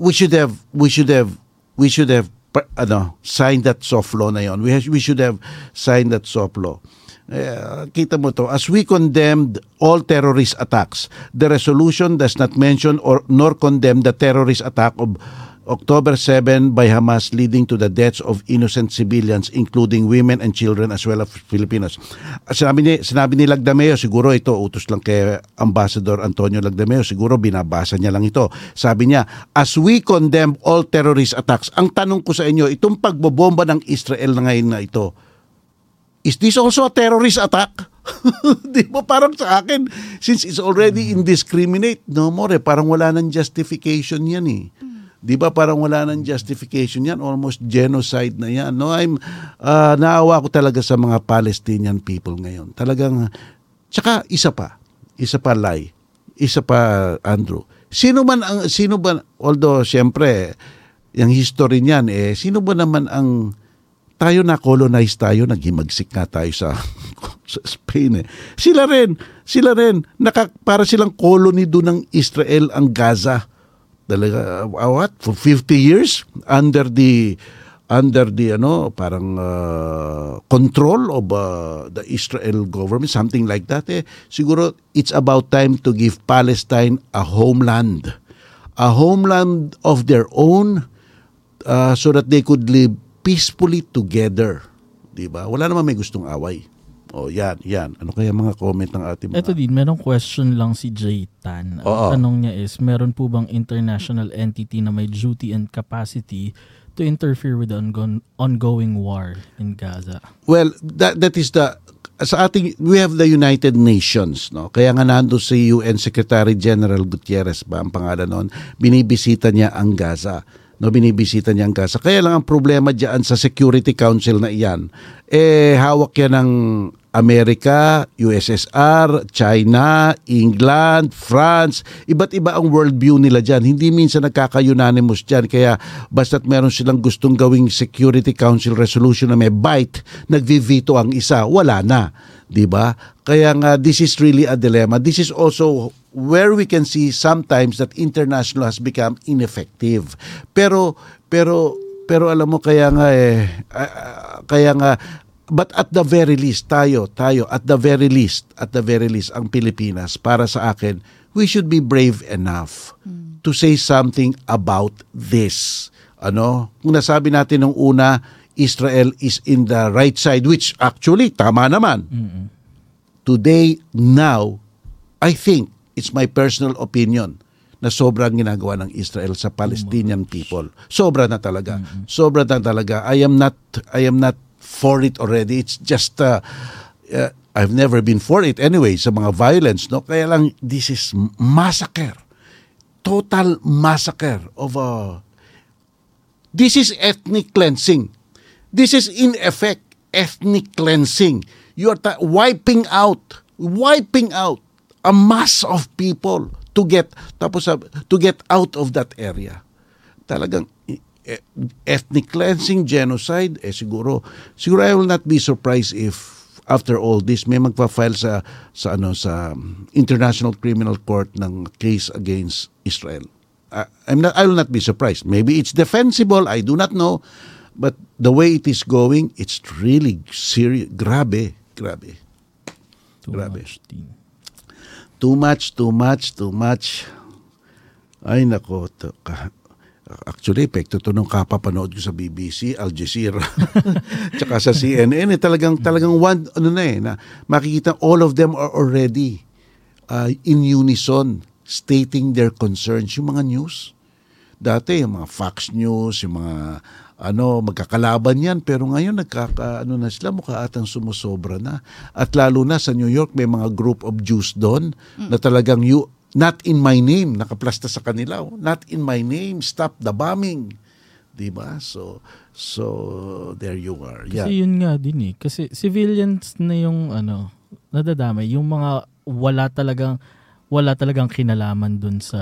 [SPEAKER 1] we should have we should have we should have ano signed that soft law na yon. We we should have signed that soft law. Eh, kita mo to as we condemned all terrorist attacks the resolution does not mention or nor condemn the terrorist attack of October 7 by Hamas leading to the deaths of innocent civilians including women and children as well as Filipinos. Ah, Sinabi ni, sinabi ni Lagdameo, siguro ito utos lang kay Ambassador Antonio Lagdameo, siguro binabasa niya lang ito. Sabi niya, as we condemn all terrorist attacks, ang tanong ko sa inyo, itong pagbobomba ng Israel na ngayon na ito, is this also a terrorist attack? Di ba parang sa akin, since it's already indiscriminate, no more, eh, parang wala nang justification yan eh. Di ba parang wala nang justification yan? Almost genocide na yan. No, I'm, ah, naawa ko talaga sa mga Palestinian people ngayon. Talagang, tsaka isa pa, isa pa lie, isa pa Andrew. Sino man ang, sino ba, although siyempre, yung history niyan, eh, sino ba naman ang, tayo na colonize tayo, naghimagsik nga tayo sa, sa Spain eh. Sila rin, sila rin, naka, para silang colony doon ng Israel ang Gaza. Talaga, uh, what, for 50 years under the under the ano parang uh, control of uh, the Israel government something like that eh siguro it's about time to give Palestine a homeland a homeland of their own uh, so that they could live peacefully together. 'Di ba? Wala naman may gustong away. Oh, yan, yan. Ano kaya mga comment ng ating mga...
[SPEAKER 2] Ito din, merong question lang si Jay Tan. Ang
[SPEAKER 1] Oo.
[SPEAKER 2] tanong niya is, meron po bang international entity na may duty and capacity to interfere with the ongo- ongoing war in Gaza?
[SPEAKER 1] Well, that that is the sa ating we have the United Nations, no. Kaya nga nando si UN Secretary General Gutierrez ba ang pangalan noon, binibisita niya ang Gaza. No, binibisita niya ang Gaza. Kaya lang ang problema diyan sa Security Council na iyan, eh hawak yan ng Amerika, USSR, China, England, France, iba't iba ang worldview nila dyan. Hindi minsan nagkaka-unanimous dyan. Kaya basta't meron silang gustong gawing Security Council resolution na may bite, nagvivito ang isa, wala na. ba? Kaya nga this is really a dilemma. This is also where we can see sometimes that international has become ineffective. Pero pero pero alam mo kaya nga eh ah, kaya nga but at the very least tayo tayo at the very least at the very least ang Pilipinas para sa akin we should be brave enough to say something about this. Ano? Kung nasabi natin nung una Israel is in the right side which actually tama naman. Today now I think it's my personal opinion na sobrang ginagawa ng Israel sa Palestinian people. Sobra na talaga. Sobra na talaga. I am not I am not for it already. It's just uh, uh, I've never been for it anyway sa mga violence no. Kaya lang this is massacre. Total massacre of a This is ethnic cleansing. This is in effect ethnic cleansing. You are ta- wiping out, wiping out a mass of people to get tapos to get out of that area. Talagang ethnic cleansing, genocide, eh siguro siguro I will not be surprised if after all this may magpa-file sa sa ano sa International Criminal Court ng case against Israel. I, I'm not I will not be surprised. Maybe it's defensible, I do not know, but the way it is going, it's really serious. Grabe, grabe.
[SPEAKER 2] Too
[SPEAKER 1] Grabe.
[SPEAKER 2] much.
[SPEAKER 1] Too much, too much, too much. Ay nako, to, actually epekto to nung kapapanood ko sa BBC, Al Jazeera, tsaka sa CNN, eh, talagang, talagang one, ano na eh, na makikita all of them are already uh, in unison stating their concerns. Yung mga news, dati yung mga Fox News, yung mga ano, magkakalaban yan. Pero ngayon, nagkaka, ano na sila, mukha atang sumusobra na. At lalo na sa New York, may mga group of Jews doon na talagang you, not in my name, nakaplasta sa kanila. oh. Not in my name, stop the bombing. Diba? So, so there you are. Yeah.
[SPEAKER 2] Kasi yun nga din eh. Kasi civilians na yung ano, nadadamay. Yung mga wala talagang wala talagang kinalaman dun sa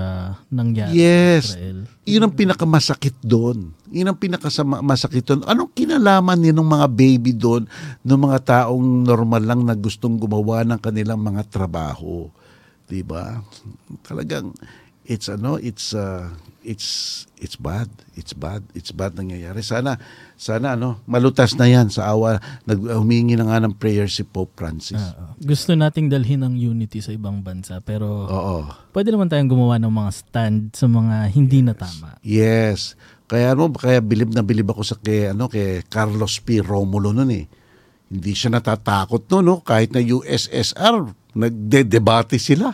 [SPEAKER 2] nangyari
[SPEAKER 1] Yes.
[SPEAKER 2] sa Israel.
[SPEAKER 1] Yun ang pinakamasakit doon. Yun ang pinakamasakit doon. Anong kinalaman niya ng mga baby doon, ng mga taong normal lang na gustong gumawa ng kanilang mga trabaho? 'Di ba? Talagang it's ano, it's uh, it's it's bad. It's bad. It's bad nangyayari. Sana sana ano, malutas na 'yan sa awa. Nag humingi na nga ng prayer si Pope Francis.
[SPEAKER 2] Oo. gusto nating dalhin ang unity sa ibang bansa pero
[SPEAKER 1] Oo.
[SPEAKER 2] pwede naman tayong gumawa ng mga stand sa mga hindi na tama.
[SPEAKER 1] Yes. Kaya ano, kaya bilib na bilib ako sa kay ano kay Carlos P. Romulo noon eh. Hindi siya natatakot no, no? kahit na USSR nagde-debate sila.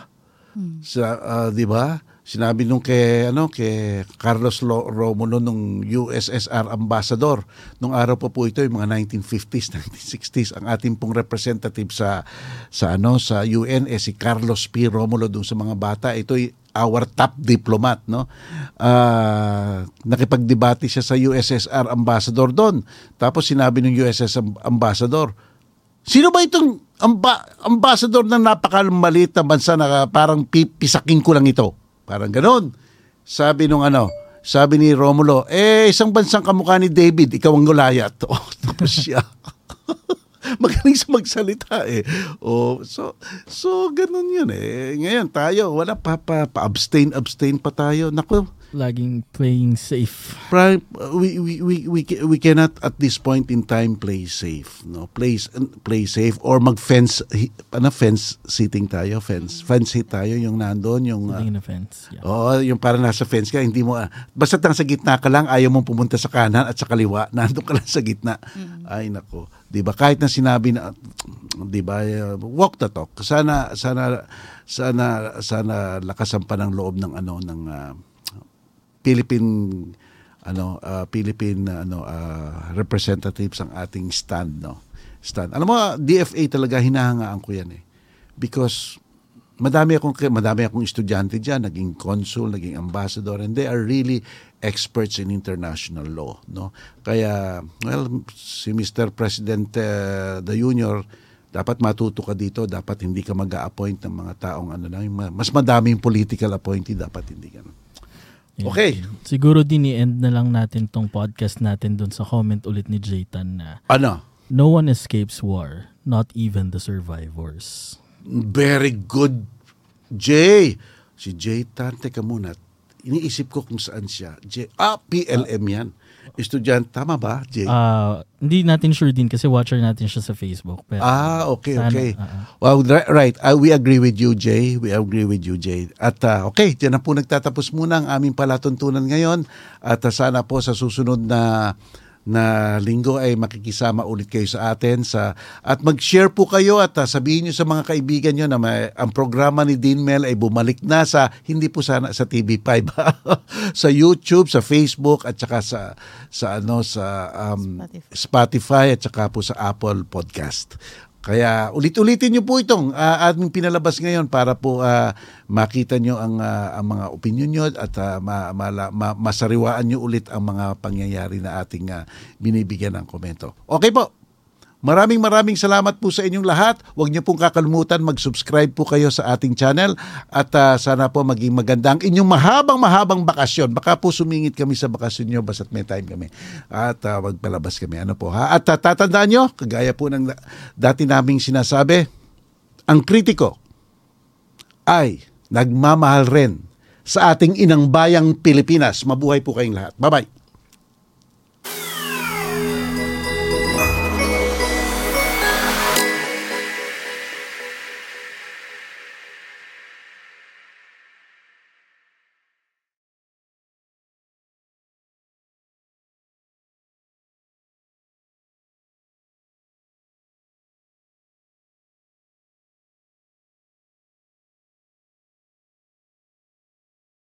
[SPEAKER 1] Sa ah, 'di ba? Sinabi nung kay ano kay Carlos Lo- Romulo nung USSR ambassador. Nung araw pa po ito yung mga 1950s 1960s ang ating pong representative sa sa ano sa UN eh si Carlos P. Romulo dun sa mga bata. Ito our top diplomat no? Ah, nakipagdebate siya sa USSR ambassador doon tapos sinabi ng USS am- ambassador Sino ba itong amba, ambassador na napakamalit na bansa na parang pipisakin ko lang ito? Parang ganon. Sabi nung ano, sabi ni Romulo, eh isang bansang kamukha ni David, ikaw ang Goliath. Oh, tapos siya. Magaling sa magsalita eh. Oh, so so ganun 'yun eh. Ngayon tayo wala pa pa, pa abstain abstain pa tayo. Nako,
[SPEAKER 2] Laging playing safe.
[SPEAKER 1] Prime, we, we, we, we, ca- we cannot at this point in time play safe. No? Play, play safe or mag-fence, ano, fence sitting tayo, fence, fence hit tayo, yung nandoon, yung, ah,
[SPEAKER 2] Sitting in a fence. Yeah.
[SPEAKER 1] Oo, yung para nasa fence ka, hindi mo, ah, basta nasa gitna ka lang, ayaw mong pumunta sa kanan at sa kaliwa, nandun ka lang sa gitna. Ay, nako. Di ba? Kahit na sinabi na, di ba, uh, walk the talk. Sana, sana, sana, sana lakasan pa ng loob ng ano, ng ah, Philippine, ano, ah, Philippine, ano, ah, representatives ang ating stand, no? Stand. Alam mo, DFA talaga hinahangaan ko yan eh. Because madami akong madami akong estudyante diyan, naging consul, naging ambassador and they are really experts in international law, no? Kaya well, si Mr. President uh, the Junior dapat matuto ka dito, dapat hindi ka mag-a-appoint ng mga taong ano ma- mas madaming political appointee dapat hindi ka.
[SPEAKER 2] Yeah.
[SPEAKER 1] Okay.
[SPEAKER 2] Siguro din i-end na lang natin tong podcast natin dun sa comment ulit ni Jaytan na
[SPEAKER 1] Ano?
[SPEAKER 2] no one escapes war, not even the survivors.
[SPEAKER 1] Very good, Jay. Si Jay Tan, teka muna. Iniisip ko kung saan siya. Jay, ah, PLM yan. Estudyante, tama ba, Jay?
[SPEAKER 2] Ah, hindi natin sure din kasi watcher natin siya sa Facebook. Pero
[SPEAKER 1] Ah, okay,
[SPEAKER 2] sana,
[SPEAKER 1] okay.
[SPEAKER 2] ah.
[SPEAKER 1] Well, ri- right. Uh, we agree with you, Jay. We agree with you, Jay. At uh, okay, dyan na po nagtatapos muna ang aming palatuntunan ngayon. At uh, sana po sa susunod na na linggo ay makikisama ulit kayo sa atin sa at mag-share po kayo at uh, sabihin niyo sa mga kaibigan niyo na may, ang programa ni Dean Mel ay bumalik na sa hindi po sana sa TV5 sa YouTube, sa Facebook at saka sa sa ano sa um,
[SPEAKER 3] Spotify.
[SPEAKER 1] Spotify at saka po sa Apple Podcast. Kaya ulit-ulitin niyo po itong uh, aming pinalabas ngayon para po ah, makita niyo ang, ah, ang mga opinion niyo at ah, ma- mala- ma- masariwaan niyo ulit ang mga pangyayari na ating ah, binibigyan ng komento. Okay po. Maraming maraming salamat po sa inyong lahat. Huwag niyo pong kakalimutan mag-subscribe po kayo sa ating channel at ah, sana po maging maganda ang inyong mahabang mahabang bakasyon. Baka po sumingit kami sa bakasyon niyo basta't may time kami. At ah, magpalabas kami. Ano po ha? At ah, tatandaan niyo, kagaya po ng da- dati naming sinasabi, ang kritiko ay nagmamahal rin sa ating inang bayang Pilipinas. Mabuhay po kayong lahat. Bye-bye.